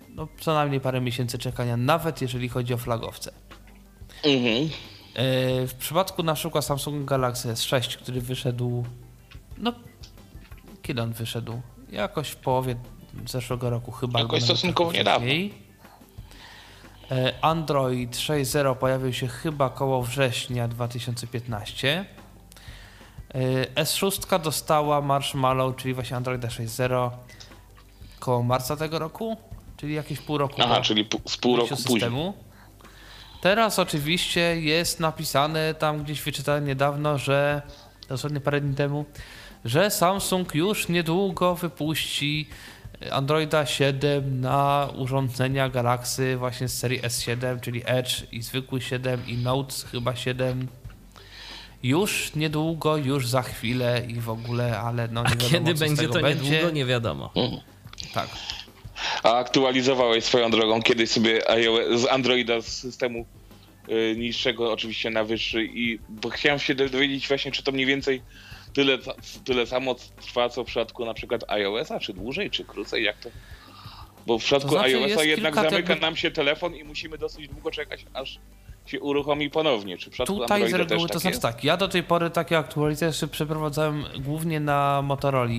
no, co najmniej parę miesięcy czekania, nawet jeżeli chodzi o flagowce. Mhm. E, W przypadku na przykład Samsung Galaxy S6, który wyszedł, no kiedy on wyszedł? Jakoś w połowie zeszłego roku chyba. Jakoś stosunkowo niedawno. wcześniej. E, Android 6.0 pojawił się chyba koło września 2015. E, S6 dostała Marshmallow, czyli właśnie Androida 6.0 koło marca tego roku, czyli jakieś pół roku Aha, po- czyli z pół roku wyjściu później. systemu. Teraz oczywiście jest napisane, tam gdzieś wyczytałem niedawno, że dosłownie parę dni temu, że Samsung już niedługo wypuści Androida 7 na urządzenia Galaxy właśnie z serii S7, czyli Edge i zwykły 7 i Note chyba 7. Już niedługo, już za chwilę i w ogóle, ale no nie A wiadomo, kiedy co z będzie tego to będzie. niedługo, nie wiadomo. Tak. A aktualizowałeś swoją drogą kiedyś sobie iOS, z Androida z systemu y, niższego oczywiście na wyższy i bo chciałem się dowiedzieć właśnie, czy to mniej więcej tyle, tyle samo trwa, co w przypadku na przykład iOS-a, czy dłużej, czy krócej, jak to? Bo w przypadku To znaczy iOS-a jednak zamyka nam się telefon i musimy dosyć długo czekać, aż się uruchomi ponownie. Czy w przypadku Tutaj z Androida reguły też to tak znaczy jest? tak, ja do tej pory takie aktualizacje przeprowadzałem głównie na Motorola,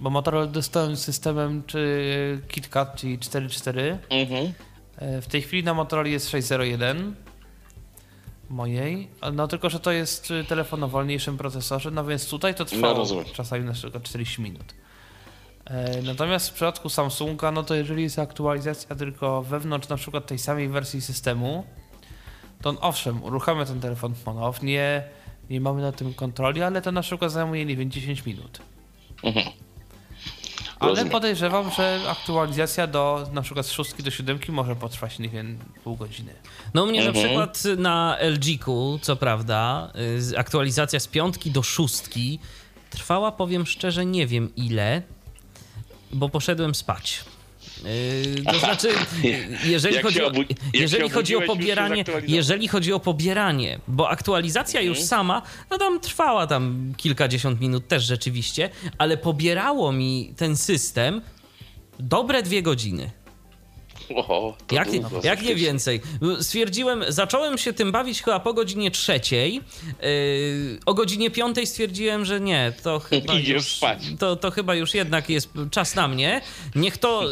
bo Motorola dostałem systemem czy KitKat, czyli 4.4. Mhm. E, W tej chwili na Motorola jest 6.01 mojej, no tylko, że to jest y, telefon o wolniejszym procesorze, no więc tutaj to trwało rozumiem. czasami na przykład 40 minut. E, Natomiast w przypadku Samsunga, no to jeżeli jest aktualizacja tylko wewnątrz na przykład tej samej wersji systemu, to on, owszem, uruchamia ten telefon ponownie, nie mamy na tym kontroli, ale to na przykład zajmuje, nie wiem, 10 minut. Mhm. Ale Rozumiem. podejrzewam, że aktualizacja do na przykład z 6 do 7 może potrwać, nie wiem, pół godziny. No u mnie na Mhm. przykład na LG-ku, co prawda, y, aktualizacja z piątki do szóstki trwała, powiem szczerze, nie wiem ile, bo poszedłem spać. Yy, to znaczy, jeżeli chodzi o, jeżeli chodzi o pobieranie, jeżeli chodzi o pobieranie, bo aktualizacja już Mhm. sama, no tam trwała tam kilkadziesiąt minut też rzeczywiście, ale pobierało mi ten system dobre dwie godziny. O, Jak, długo, jak nie więcej. Stwierdziłem, zacząłem się tym bawić chyba po godzinie trzeciej. Yy, o godzinie piątej stwierdziłem, że nie, to chyba Idziesz już, spać. To, to chyba już jednak jest czas na mnie. Niech to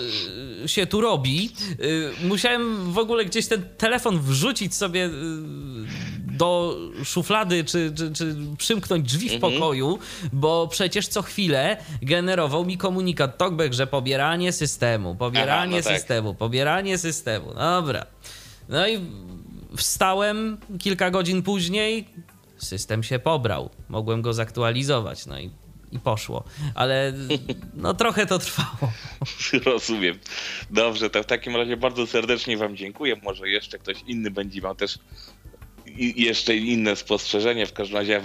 yy, się tu robi. Yy, musiałem w ogóle gdzieś ten telefon wrzucić sobie yy, do szuflady, czy, czy, czy przymknąć drzwi w pokoju, bo przecież co chwilę generował mi komunikat TalkBack, że pobieranie systemu, pobieranie Aha, no tak. systemu, pobieranie systemu. Dobra. No i wstałem kilka godzin później, system się pobrał. Mogłem go zaktualizować, no i, i poszło. Ale no trochę to trwało. Rozumiem. Dobrze, to w takim razie bardzo serdecznie Wam dziękuję. Może jeszcze ktoś inny będzie miał też i jeszcze inne spostrzeżenie. W każdym razie ja,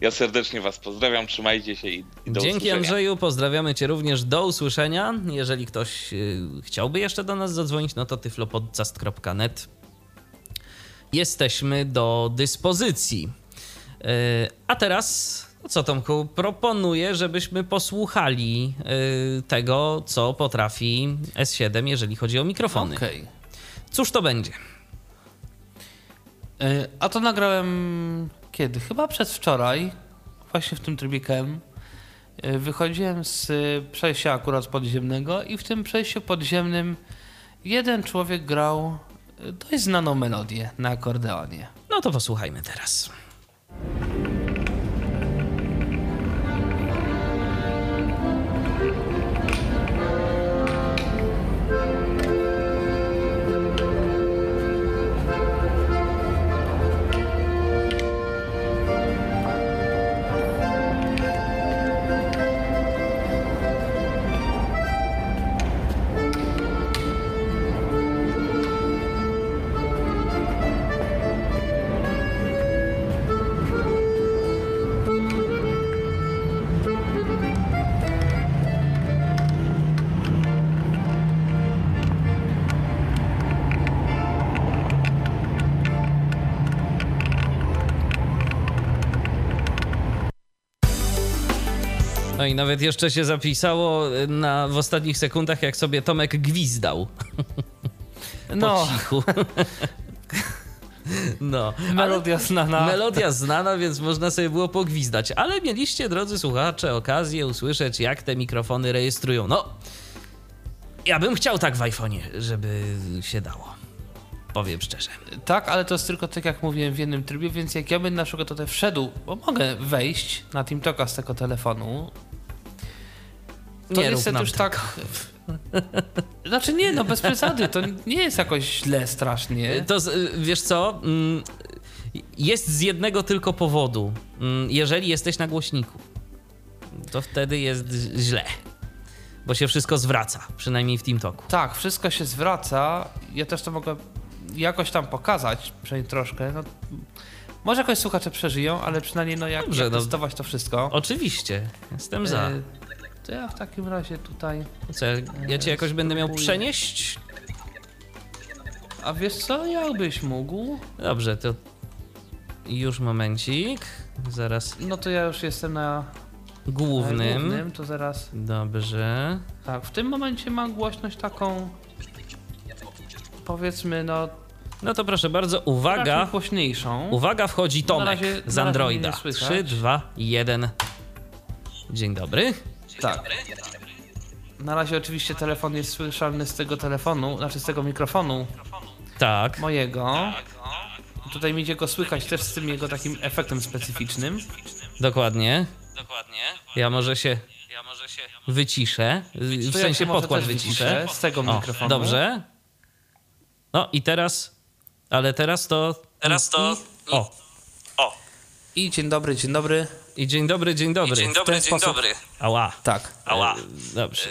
ja serdecznie Was pozdrawiam, trzymajcie się i, i do Dzięki usłyszenia. Andrzeju, pozdrawiamy Cię również. Do usłyszenia. Jeżeli ktoś y, chciałby jeszcze do nas zadzwonić, no to tyflopodcast.net. Jesteśmy do dyspozycji. Y, A teraz, no co Tomku, proponuję, żebyśmy posłuchali y, tego, co potrafi S7, jeżeli chodzi o mikrofony. Okej. Cóż to będzie? Y, A to nagrałem kiedy? Chyba przedwczoraj, właśnie w tym trybie KM. Y, Wychodziłem z przejścia akurat podziemnego i w tym przejściu podziemnym jeden człowiek grał y, dość znaną melodię na akordeonie. No to posłuchajmy teraz. No i nawet jeszcze się zapisało na, w ostatnich sekundach, jak sobie Tomek gwizdał No, cichu. No, melodia znana. Melodia znana, więc można sobie było pogwizdać. Ale mieliście, drodzy słuchacze, okazję usłyszeć, jak te mikrofony rejestrują. No, ja bym chciał tak w iPhone'ie, żeby się dało. Powiem szczerze. Tak, ale to jest tylko tak jak mówiłem w jednym trybie, więc jak ja bym na przykład tutaj wszedł, bo mogę wejść na TeamTalka z tego telefonu, to Nie niestety już tak... Znaczy nie, no bez przesady, to nie jest jakoś źle strasznie. To wiesz co? Mm, Jest z jednego tylko powodu. Mm, Jeżeli jesteś na głośniku, to wtedy jest źle. Bo się wszystko zwraca, przynajmniej w TeamTalku. Tak, wszystko się zwraca. Ja też to mogę jakoś tam pokazać, przynajmniej troszkę. No, może jakoś słuchacze przeżyją, ale przynajmniej no jak, Dobrze, jak no. testować to wszystko. Oczywiście, jestem za. To ja w takim razie tutaj... Co, ja cię jakoś będę miał przenieść? A wiesz co, jakbyś mógł? Dobrze, to już momencik. Zaraz No to ja już jestem na głównym. głównym to zaraz... Dobrze. Tak, w tym momencie mam głośność taką... Powiedzmy, no... No to proszę bardzo, raczej uwaga. głośniejszą. Uwaga, wchodzi Tomek razie- na z razie Androida. mnie nie słychać. 3, 2, 1. Dzień dobry. Tak. Na razie oczywiście telefon jest słyszalny z tego telefonu, znaczy z tego mikrofonu Tak. mojego. Tutaj mi idzie go słychać też z tym jego takim efektem specyficznym. Dokładnie. Dokładnie. Ja może się. Ja może się wyciszę. W To sensie podkład wyciszę. z tego O, mikrofonu. dobrze. No i teraz. Ale teraz to. Teraz to- O. I dzień dobry, dzień dobry. I dzień dobry, dzień dobry. Dzień dobry, dzień sposób- dobry. Ała. Tak. Ała. E, Dobrze.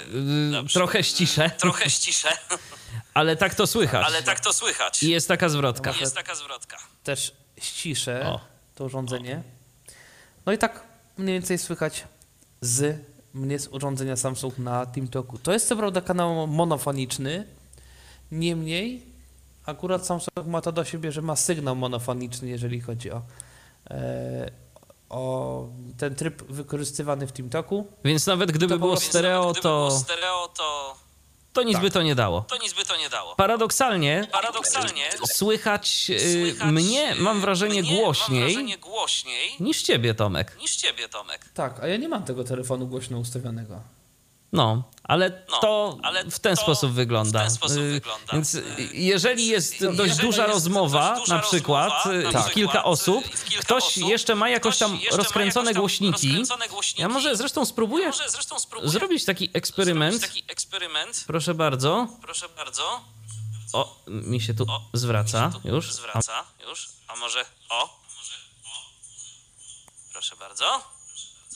Trochę ściszę, Trochę ściszę, ale tak to słychać. ale tak to słychać. I jest taka zwrotka. Jest taka zwrotka. Też ściszę O. to urządzenie. No i tak mniej więcej słychać z mnie z urządzenia Samsung na TeamTalku. To jest co prawda kanał monofoniczny, niemniej akurat Samsung ma to do siebie, że ma sygnał monofoniczny, jeżeli chodzi o, e, o ten tryb wykorzystywany w TeamTalku. Więc nawet gdyby To było prostu- stereo, Gdyby było to, stereo, to, to nic Tak. by to nie dało. to nic by to nie dało. Paradoksalnie Paradoksalnie słychać, y, słychać, mnie, mam wrażenie, mnie, Mam głośniej wrażenie głośniej niż ciebie, Tomek. niż ciebie, Tomek. Tak, a ja nie mam tego telefonu głośno ustawionego. No, ale No, to ale w ten to sposób wygląda. w ten sposób Y, wygląda. Więc y, jeżeli jest Jeżeli dość duża jest rozmowa, dość duża na przykład, rozmowa, y, i przykład, kilka y, osób, kilka ktoś osób, jeszcze ma jakoś tam rozkręcone jakoś tam głośniki. rozkręcone głośniki. Ja może zresztą spróbuję Może zresztą spróbuję zrobić taki eksperyment. zrobić taki eksperyment. Proszę bardzo. Proszę bardzo. O, mi się tu O, zwraca się tu już. Zwraca już. A może o? Proszę bardzo.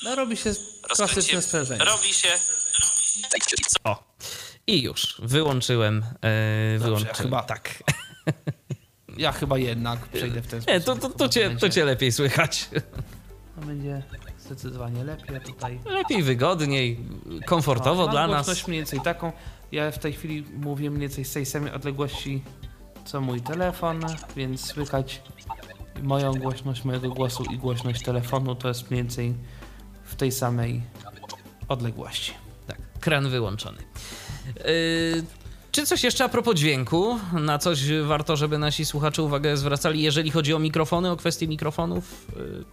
No robi się klasyczne sprężenie. Robi się. O. I już. Wyłączyłem. E, wyłączyłem. chyba- tak. Ja chyba jednak przejdę w ten sposób. Nie, to, to, to, cię, to cię lepiej słychać. To będzie zdecydowanie lepiej tutaj. Lepiej, wygodniej, komfortowo Mam dla nas. głośność mniej więcej taką. Ja w tej chwili mówię mniej więcej z tej samej odległości co mój telefon, więc słychać moją głośność mojego głosu i głośność telefonu to jest mniej więcej w tej samej odległości. Kran wyłączony. Yy, czy coś jeszcze a propos dźwięku? Na coś warto, żeby nasi słuchacze uwagę zwracali, jeżeli chodzi o mikrofony, o kwestie mikrofonów? Yy,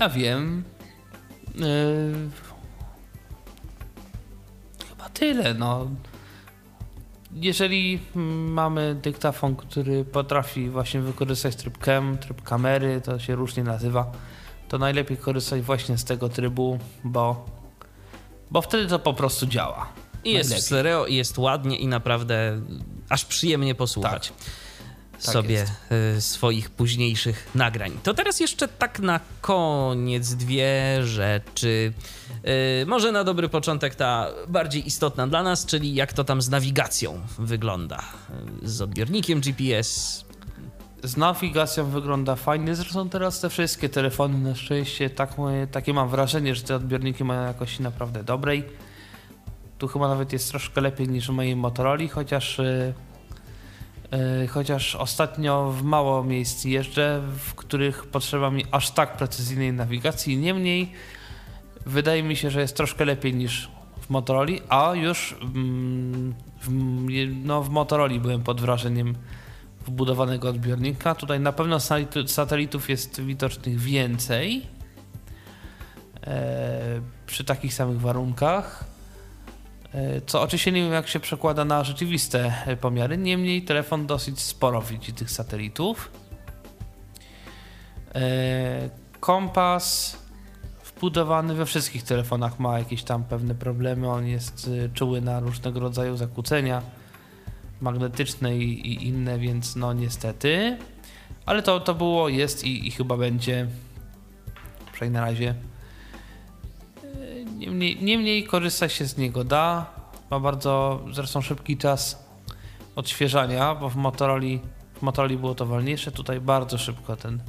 Ja wiem. Yy... Chyba tyle, no. Jeżeli mamy dyktafon, który potrafi właśnie wykorzystać tryb cam, tryb kamery, to się różnie nazywa, to najlepiej korzystać właśnie z tego trybu, bo, bo wtedy to po prostu działa. I jest w Najlepiej. stereo, i jest ładnie i naprawdę aż przyjemnie posłuchać sobie jest. y, swoich późniejszych nagrań. To teraz jeszcze tak na koniec dwie rzeczy. Y, może na dobry początek ta bardziej istotna dla nas, czyli jak to tam z nawigacją wygląda. Y, Z odbiornikiem GPS. Z nawigacją wygląda fajnie, zresztą teraz te wszystkie telefony na szczęście, tak, moje- takie mam wrażenie, że te odbiorniki mają jakości naprawdę dobrej. Tu chyba nawet jest troszkę lepiej niż w mojej Motorola, chociaż, yy, chociaż ostatnio w mało miejsc jeżdżę, w których potrzeba mi aż tak precyzyjnej nawigacji. Niemniej wydaje mi się, że jest troszkę lepiej niż w Motorola, a już mm, w, no, w Motorola byłem pod wrażeniem wbudowanego odbiornika. Tutaj na pewno satelit- satelitów jest widocznych więcej e, przy takich samych warunkach. E, co oczywiście nie wiem, jak się przekłada na rzeczywiste pomiary. Niemniej telefon dosyć sporo widzi tych satelitów. E, kompas wbudowany we wszystkich telefonach ma jakieś tam pewne problemy. On jest czuły na różnego rodzaju zakłócenia magnetyczne i, i inne, więc no niestety. Ale to, to było, jest i, i chyba będzie. Przynajmniej na razie. Niemniej, niemniej korzystać się z niego da. Ma bardzo zresztą szybki czas odświeżania, bo w Motorola, w Motorola było to wolniejsze. Tutaj bardzo szybko ten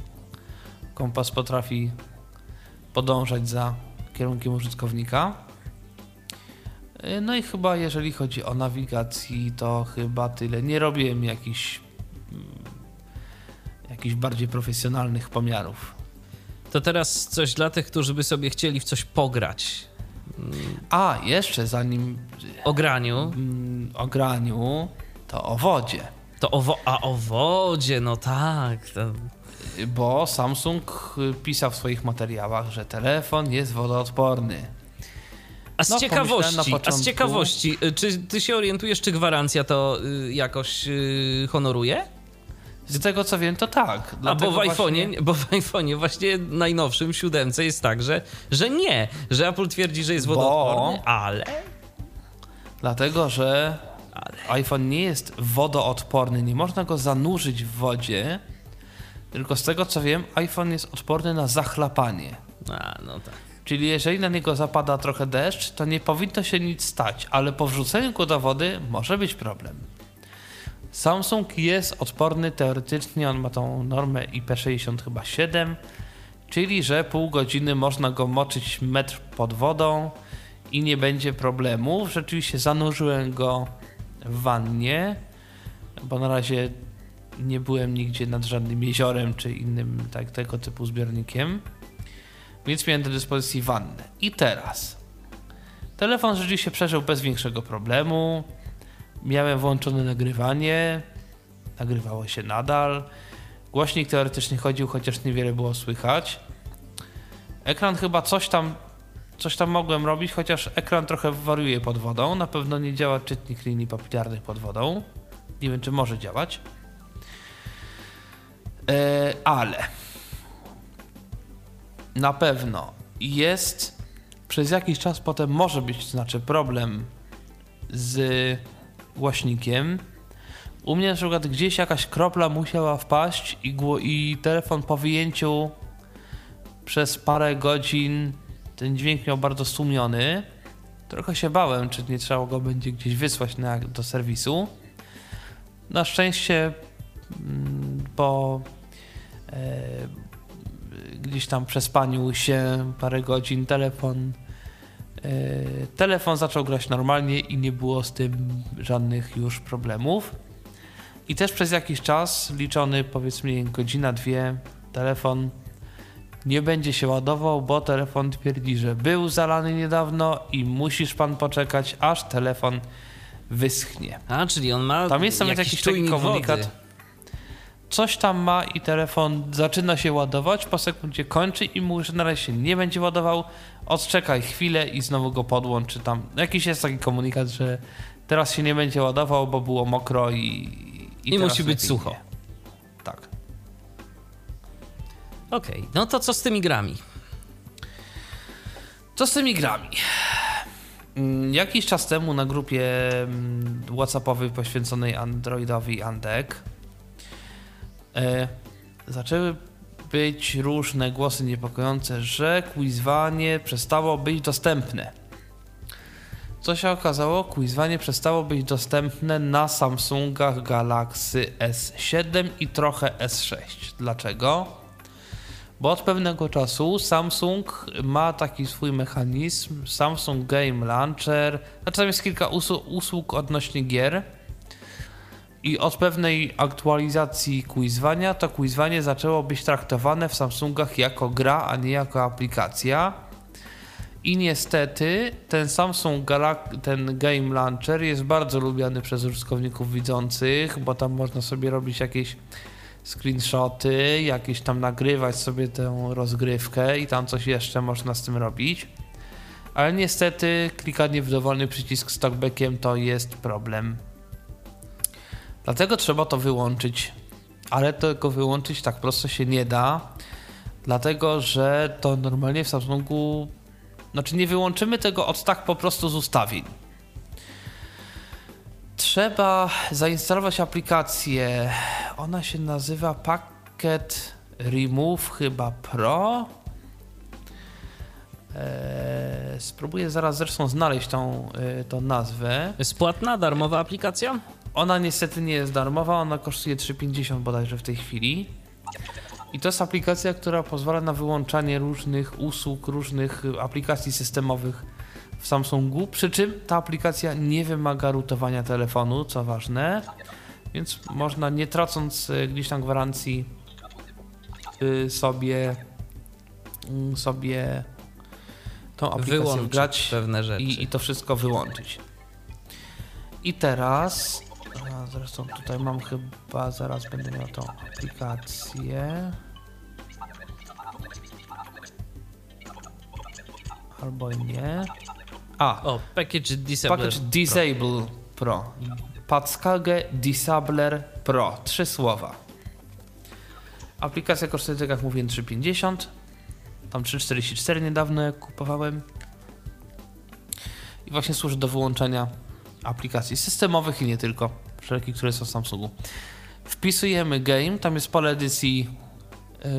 kompas potrafi podążać za kierunkiem użytkownika. Yy, No i chyba jeżeli chodzi o nawigację, to chyba tyle. Nie robiłem jakichś mm, jakichś bardziej profesjonalnych pomiarów. To teraz coś dla tych, którzy by sobie chcieli w coś pograć. A, jeszcze zanim O graniu, mm, o graniu, to o wodzie. to o, wo- a o wodzie, no tak. To... Bo Samsung y, pisał w swoich materiałach, że telefon jest wodoodporny. A z No, ciekawości, a z ciekawości, y, czy ty się orientujesz, czy gwarancja to y, jakoś y, honoruje? Z tego co wiem, to tak. A bo w właśnie- iPhone'ie, bo w iPhone'ie właśnie najnowszym, siódemce jest tak, że, że nie, że Apple twierdzi, że jest Bo- wodoodporny, ale... Dlatego, że Ale- iPhone nie jest wodoodporny, nie można go zanurzyć w wodzie, tylko z tego co wiem, iPhone jest odporny na zachlapanie. A, no tak. Czyli jeżeli na niego zapada trochę deszcz, to nie powinno się nic stać, ale po wrzuceniu go do wody może być problem. Samsung jest odporny teoretycznie, on ma tą normę IP67, Czyli, że pół godziny można go moczyć metr pod wodą i nie będzie problemu. Rzeczywiście zanurzyłem go w wannie, bo na razie nie byłem nigdzie nad żadnym jeziorem czy innym tak, tego typu zbiornikiem. Więc miałem do dyspozycji wannę. I teraz. Telefon rzeczywiście przeżył bez większego problemu. Miałem włączone nagrywanie. Nagrywało się nadal. Głośnik teoretycznie chodził, chociaż niewiele było słychać. Ekran chyba coś tam, coś tam mogłem robić, chociaż ekran trochę wariuje pod wodą. Na pewno nie działa czytnik linii papilarnych pod wodą. Nie wiem, czy może działać. E, ale na pewno jest przez jakiś czas potem może być znaczy problem z głośnikiem. U mnie na przykład gdzieś jakaś kropla musiała wpaść i, i telefon po wyjęciu przez parę godzin ten dźwięk miał bardzo stłumiony. Trochę się bałem, czy nie trzeba go będzie gdzieś wysłać na, do serwisu. Na szczęście mm, po e, gdzieś tam przespaniu się parę godzin telefon e, telefon zaczął grać normalnie i nie było z tym żadnych już problemów. I też przez jakiś czas, liczony powiedzmy godzina, dwie, telefon nie będzie się ładował, bo telefon twierdzi, że był zalany niedawno i musisz pan poczekać, aż telefon wyschnie. A, czyli on ma Tam jest nawet jakiś taki czujnik komunikat. wody. Coś tam ma i telefon zaczyna się ładować, po sekundzie kończy i mówi, że na razie się nie będzie ładował. Odczekaj chwilę i znowu go podłącz, czy tam. Jakiś jest taki komunikat, że teraz się nie będzie ładował, bo było mokro i. I teraz musi być sucho. nie. Tak. Okej, no to co z tymi grami? Co z tymi grami? Mm, Jakiś czas temu na grupie mm, WhatsAppowej poświęconej Androidowi Andek zaczęły być różne głosy niepokojące, że quizwanie przestało być dostępne. Co się okazało? Quizwanie przestało być dostępne na Samsungach Galaxy S7 i trochę S6. Dlaczego? Bo od pewnego czasu Samsung ma taki swój mechanizm, Samsung Game Launcher, znaczy tam jest kilka usług odnośnie gier i od pewnej aktualizacji quizwania to quizwanie zaczęło być traktowane w Samsungach jako gra, a nie jako aplikacja. I niestety ten Samsung Galax- ten Game Launcher jest bardzo lubiany przez użytkowników widzących, bo tam można sobie robić jakieś screenshoty, jakieś tam nagrywać sobie tę rozgrywkę i tam coś jeszcze można z tym robić. Ale niestety klikanie w dowolny przycisk z talkbackiem to jest problem. Dlatego trzeba to wyłączyć. Ale tego wyłączyć tak prosto się nie da. Dlatego, że to normalnie w Samsungu. Znaczy, nie wyłączymy tego od tak po prostu z ustawień. Trzeba zainstalować aplikację. Ona się nazywa Packet Remove chyba Pro. Eee, spróbuję zaraz zresztą znaleźć tą, e, tą nazwę. Jest płatna, darmowa aplikacja? Ona niestety nie jest darmowa, ona kosztuje 3,50 bodajże w tej chwili. I to jest aplikacja, która pozwala na wyłączanie różnych usług, różnych y, aplikacji systemowych w Samsungu. Przy czym ta aplikacja nie wymaga rutowania telefonu, co ważne. Więc można nie tracąc y, gdzieś tam gwarancji y, sobie mm, sobie tą aplikację Wyłączyć wgrać pewne rzeczy. i, i to wszystko wyłączyć. I teraz, a zresztą tutaj mam chyba, zaraz będę miał tą aplikację. Albo nie. A, O, Package Disabler. Package Disable Pro. Package Disabler Pro. Trzy słowa. Aplikacja kosztuje, tak jak mówiłem, 3,50. Tam 3,44 niedawno kupowałem. I właśnie służy do wyłączania aplikacji systemowych i nie tylko. Wszelkich, które są w Samsungu. Wpisujemy game, tam jest pole edycji,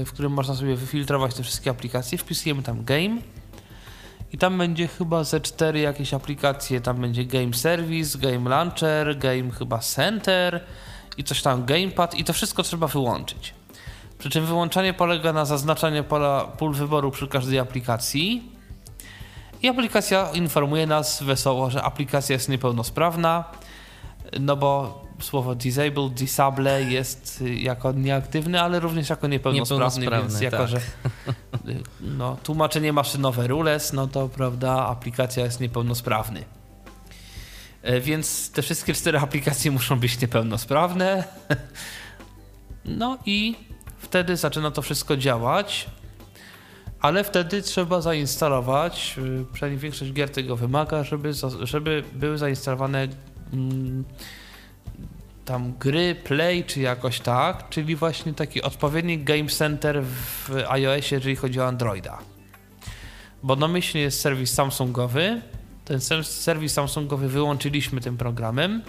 y, w którym można sobie wyfiltrować te wszystkie aplikacje. Wpisujemy tam game. I tam będzie chyba ze cztery jakieś aplikacje. Tam będzie Game Service, Game Launcher, Game chyba Center i coś tam Gamepad i to wszystko trzeba wyłączyć. Przy czym wyłączanie polega na zaznaczaniu pola pól wyboru przy każdej aplikacji. I aplikacja informuje nas wesoło, że aplikacja jest niepełnosprawna, no bo słowo disabled, disable jest y, jako nieaktywny, ale również jako niepełnosprawny, Niepełnosprawny, więc jako, tak. że y, no, tłumaczenie maszynowe rules, no to prawda, aplikacja jest niepełnosprawny. E, Więc te wszystkie cztery aplikacje muszą być niepełnosprawne. No i wtedy zaczyna to wszystko działać. Ale wtedy trzeba zainstalować, y, przynajmniej większość gier tego wymaga, żeby, żeby były zainstalowane tam gry, play czy jakoś tak, czyli właśnie taki odpowiednik Game Center w iOSie, jeżeli chodzi o Androida. Bo domyślnie jest serwis Samsungowy, ten ser- serwis Samsungowy wyłączyliśmy tym programem,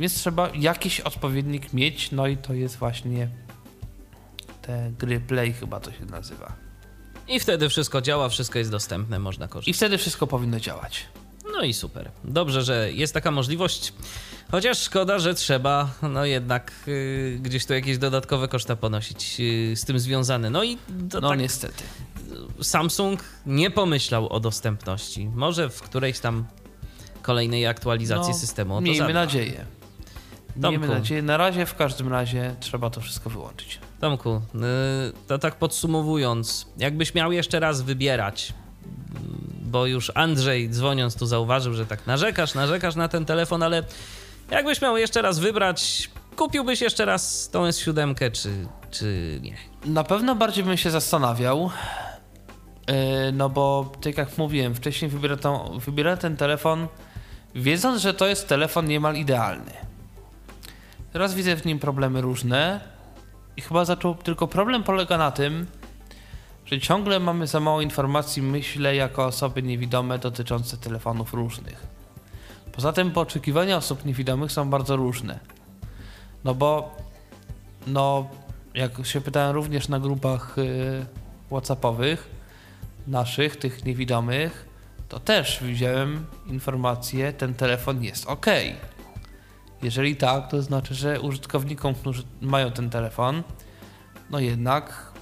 więc trzeba jakiś odpowiednik mieć, no i to jest właśnie te gry Play chyba to się nazywa. I wtedy wszystko działa, wszystko jest dostępne, można I korzystać. wtedy wszystko powinno działać. No i super. Dobrze, że jest taka możliwość. Chociaż szkoda, że trzeba no jednak y, gdzieś tu jakieś dodatkowe koszta ponosić y, z tym związane. No i to No tak, niestety. Samsung nie pomyślał o dostępności. Może w którejś tam kolejnej aktualizacji No, systemu Miejmy zadba. nadzieję. Miejmy Tomku. nadzieję. Na razie w każdym razie trzeba to wszystko wyłączyć. Tomku, y, to tak podsumowując, jakbyś miał jeszcze raz wybierać, bo już Andrzej dzwoniąc tu zauważył, że tak narzekasz, narzekasz na ten telefon, ale jakbyś miał jeszcze raz wybrać, kupiłbyś jeszcze raz tą S7, czy, czy nie? Na pewno bardziej bym się zastanawiał, yy, no bo tak jak mówiłem, wcześniej wybierałem, tą, wybierałem ten telefon, wiedząc, że to jest telefon niemal idealny. Teraz widzę w nim problemy różne i chyba zaczął, tylko problem polega na tym, że ciągle mamy za mało informacji, myślę, jako osoby niewidome dotyczące telefonów różnych. Poza tym oczekiwania osób niewidomych są bardzo różne. No bo no, jak się pytałem również na grupach y, WhatsAppowych naszych, tych niewidomych, to też widziałem informację, ten telefon jest ok. Jeżeli tak, to znaczy, że użytkownikom, którzy mają ten telefon, no jednak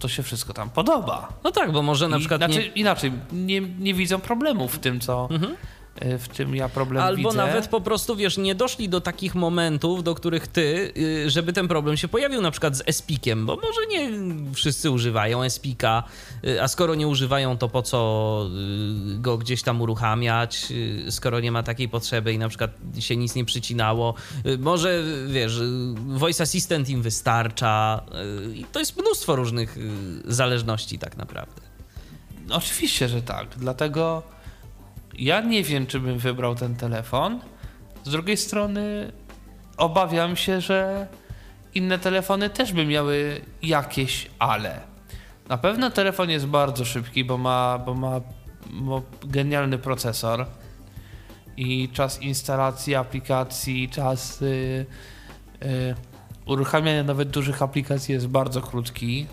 to się wszystko tam podoba. No tak, bo może na I, przykład znaczy, nie... inaczej, nie, nie widzą problemu w tym, co Mhm. Y, w czym ja problem Albo widzę. nawet po prostu, wiesz, nie doszli do takich momentów, do których ty, y, żeby ten problem się pojawił, na przykład z Espikiem, bo może nie wszyscy używają Espika, y, a skoro nie używają, to po co go gdzieś tam uruchamiać, skoro nie ma takiej potrzeby i na przykład się nic nie przycinało. Może, wiesz, Voice Assistant im wystarcza. I to jest mnóstwo różnych zależności tak naprawdę. Oczywiście, że tak. Dlatego ja nie wiem, czy bym wybrał ten telefon. Z drugiej strony obawiam się, że inne telefony też by miały jakieś ale. Na pewno telefon jest bardzo szybki, bo ma, bo ma, ma genialny procesor i czas instalacji aplikacji, czas y, y, uruchamiania nawet dużych aplikacji jest bardzo krótki.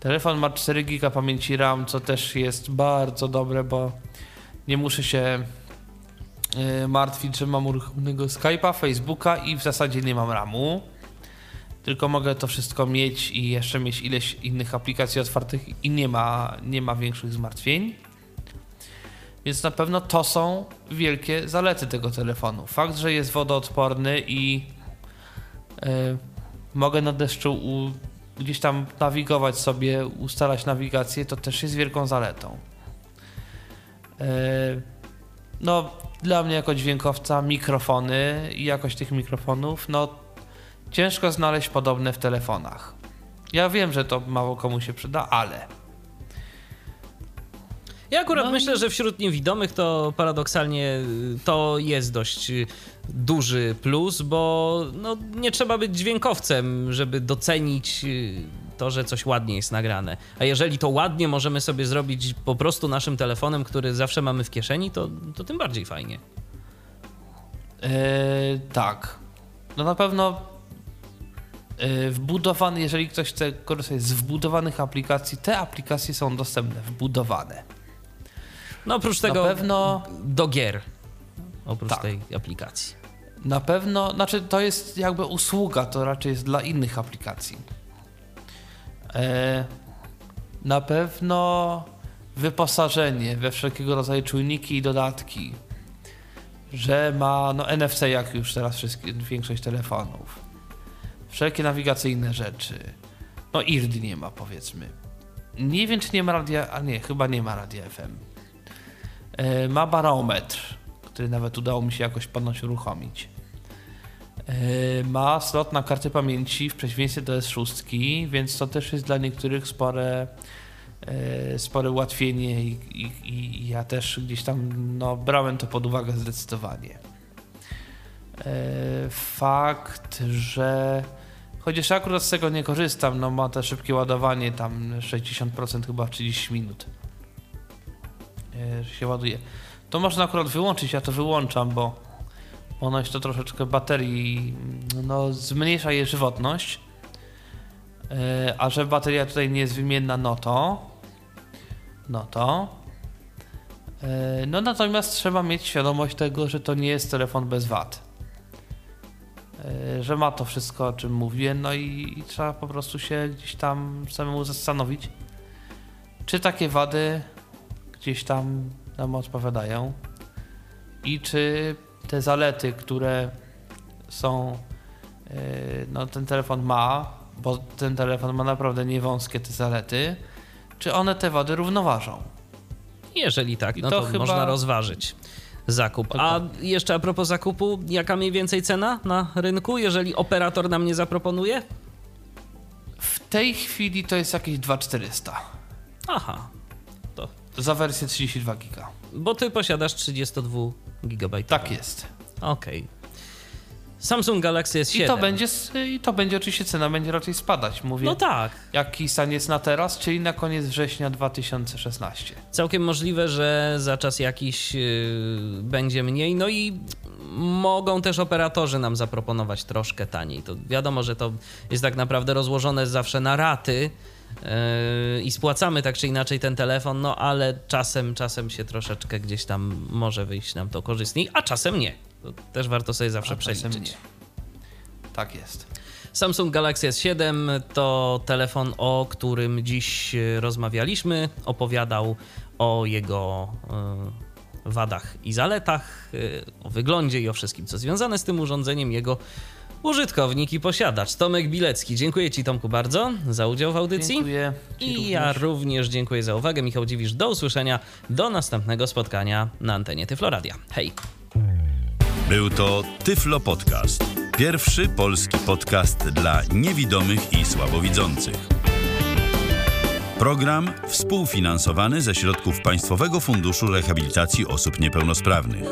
Telefon ma 4 GB pamięci RAM, co też jest bardzo dobre, bo nie muszę się y, martwić, że mam uruchomionego Skype'a, Facebooka i w zasadzie nie mam RAMu. Tylko mogę to wszystko mieć i jeszcze mieć ileś innych aplikacji otwartych i nie ma, nie ma większych zmartwień. Więc na pewno to są wielkie zalety tego telefonu. Fakt, że jest wodoodporny i y, mogę na deszczu u, gdzieś tam nawigować sobie, ustalać nawigację, to też jest wielką zaletą. E, No, dla mnie jako dźwiękowca mikrofony i jakość tych mikrofonów, no ciężko znaleźć podobne w telefonach. Ja wiem, że to mało komu się przyda, ale Ja akurat No myślę, że wśród niewidomych to paradoksalnie y, to jest dość y, duży plus, bo no, nie trzeba być dźwiękowcem, żeby docenić y, to, że coś ładnie jest nagrane. A jeżeli to ładnie możemy sobie zrobić po prostu naszym telefonem, który zawsze mamy w kieszeni, to, to tym bardziej fajnie. e, tak. No na pewno e, wbudowany, jeżeli ktoś chce korzystać z wbudowanych aplikacji, te aplikacje są dostępne, wbudowane. No oprócz tego Na pewno do gier. Oprócz Tak. tej aplikacji. Na pewno, znaczy to jest jakby usługa, to raczej jest dla innych aplikacji. E, na pewno wyposażenie we wszelkiego rodzaju czujniki i dodatki, że ma no, NFC jak już teraz wszystkie, większość telefonów, wszelkie nawigacyjne rzeczy, no IRD nie ma powiedzmy. Nie wiem czy nie ma radia, a nie, chyba nie ma radia FM. E, ma barometr, który nawet udało mi się jakoś ponoć uruchomić. E, Ma slot na karty pamięci w przeciwieństwie do S6, więc to też jest dla niektórych spore, e, spore ułatwienie i, i, i ja też gdzieś tam no, brałem to pod uwagę zdecydowanie. E, Fakt, że chociaż akurat z tego nie korzystam, no ma to szybkie ładowanie, tam 60% chyba w 30 minut się ładuje. To można akurat wyłączyć, ja to wyłączam, bo ponoć to troszeczkę baterii no, zmniejsza jej żywotność. E, A że bateria tutaj nie jest wymienna, no to. No to. e, No natomiast trzeba mieć świadomość tego, że to nie jest telefon bez wad. E, Że ma to wszystko, o czym mówię, no i, i trzeba po prostu się gdzieś tam samemu zastanowić, czy takie wady gdzieś tam nam odpowiadają i czy te zalety, które są, yy, no ten telefon ma, bo ten telefon ma naprawdę niewąskie te zalety, czy one te wady równoważą? Jeżeli tak, I no to to, chyba- można rozważyć zakup. A jeszcze a propos zakupu, jaka mniej więcej cena na rynku, jeżeli operator nam nie zaproponuje? W tej chwili to jest jakieś 2400 Aha, za wersję 32 giga. Bo ty posiadasz 32 GB. Tak jest. Okej. Samsung Galaxy S7. I to będzie, i to będzie oczywiście cena będzie raczej spadać. Mówię, No tak. jaki stan jest na teraz, czyli na koniec września 2016. Całkiem możliwe, że za czas jakiś yy, będzie mniej. No i mogą też operatorzy nam zaproponować troszkę taniej. To wiadomo, że to jest tak naprawdę rozłożone zawsze na raty yy, i spłacamy tak czy inaczej ten telefon, no ale czasem, czasem się troszeczkę gdzieś tam może wyjść nam to korzystniej, a czasem nie. To też warto sobie zawsze A przeliczyć. Tak jest. Samsung Galaxy S7 to telefon, o którym dziś rozmawialiśmy. Opowiadał o jego e, wadach i zaletach, e, o wyglądzie i o wszystkim, co związane z tym urządzeniem, jego użytkownik i posiadacz. Tomek Bilecki. Dziękuję Ci, Tomku, bardzo za udział w audycji. Dziękuję. Ci I również. ja również dziękuję za uwagę. Michał Dziwisz, do usłyszenia. Do następnego spotkania na antenie Tyfloradia. Hej! Był to Tyflo Podcast. Pierwszy polski podcast dla niewidomych i słabowidzących. Program współfinansowany ze środków Państwowego Funduszu Rehabilitacji Osób Niepełnosprawnych.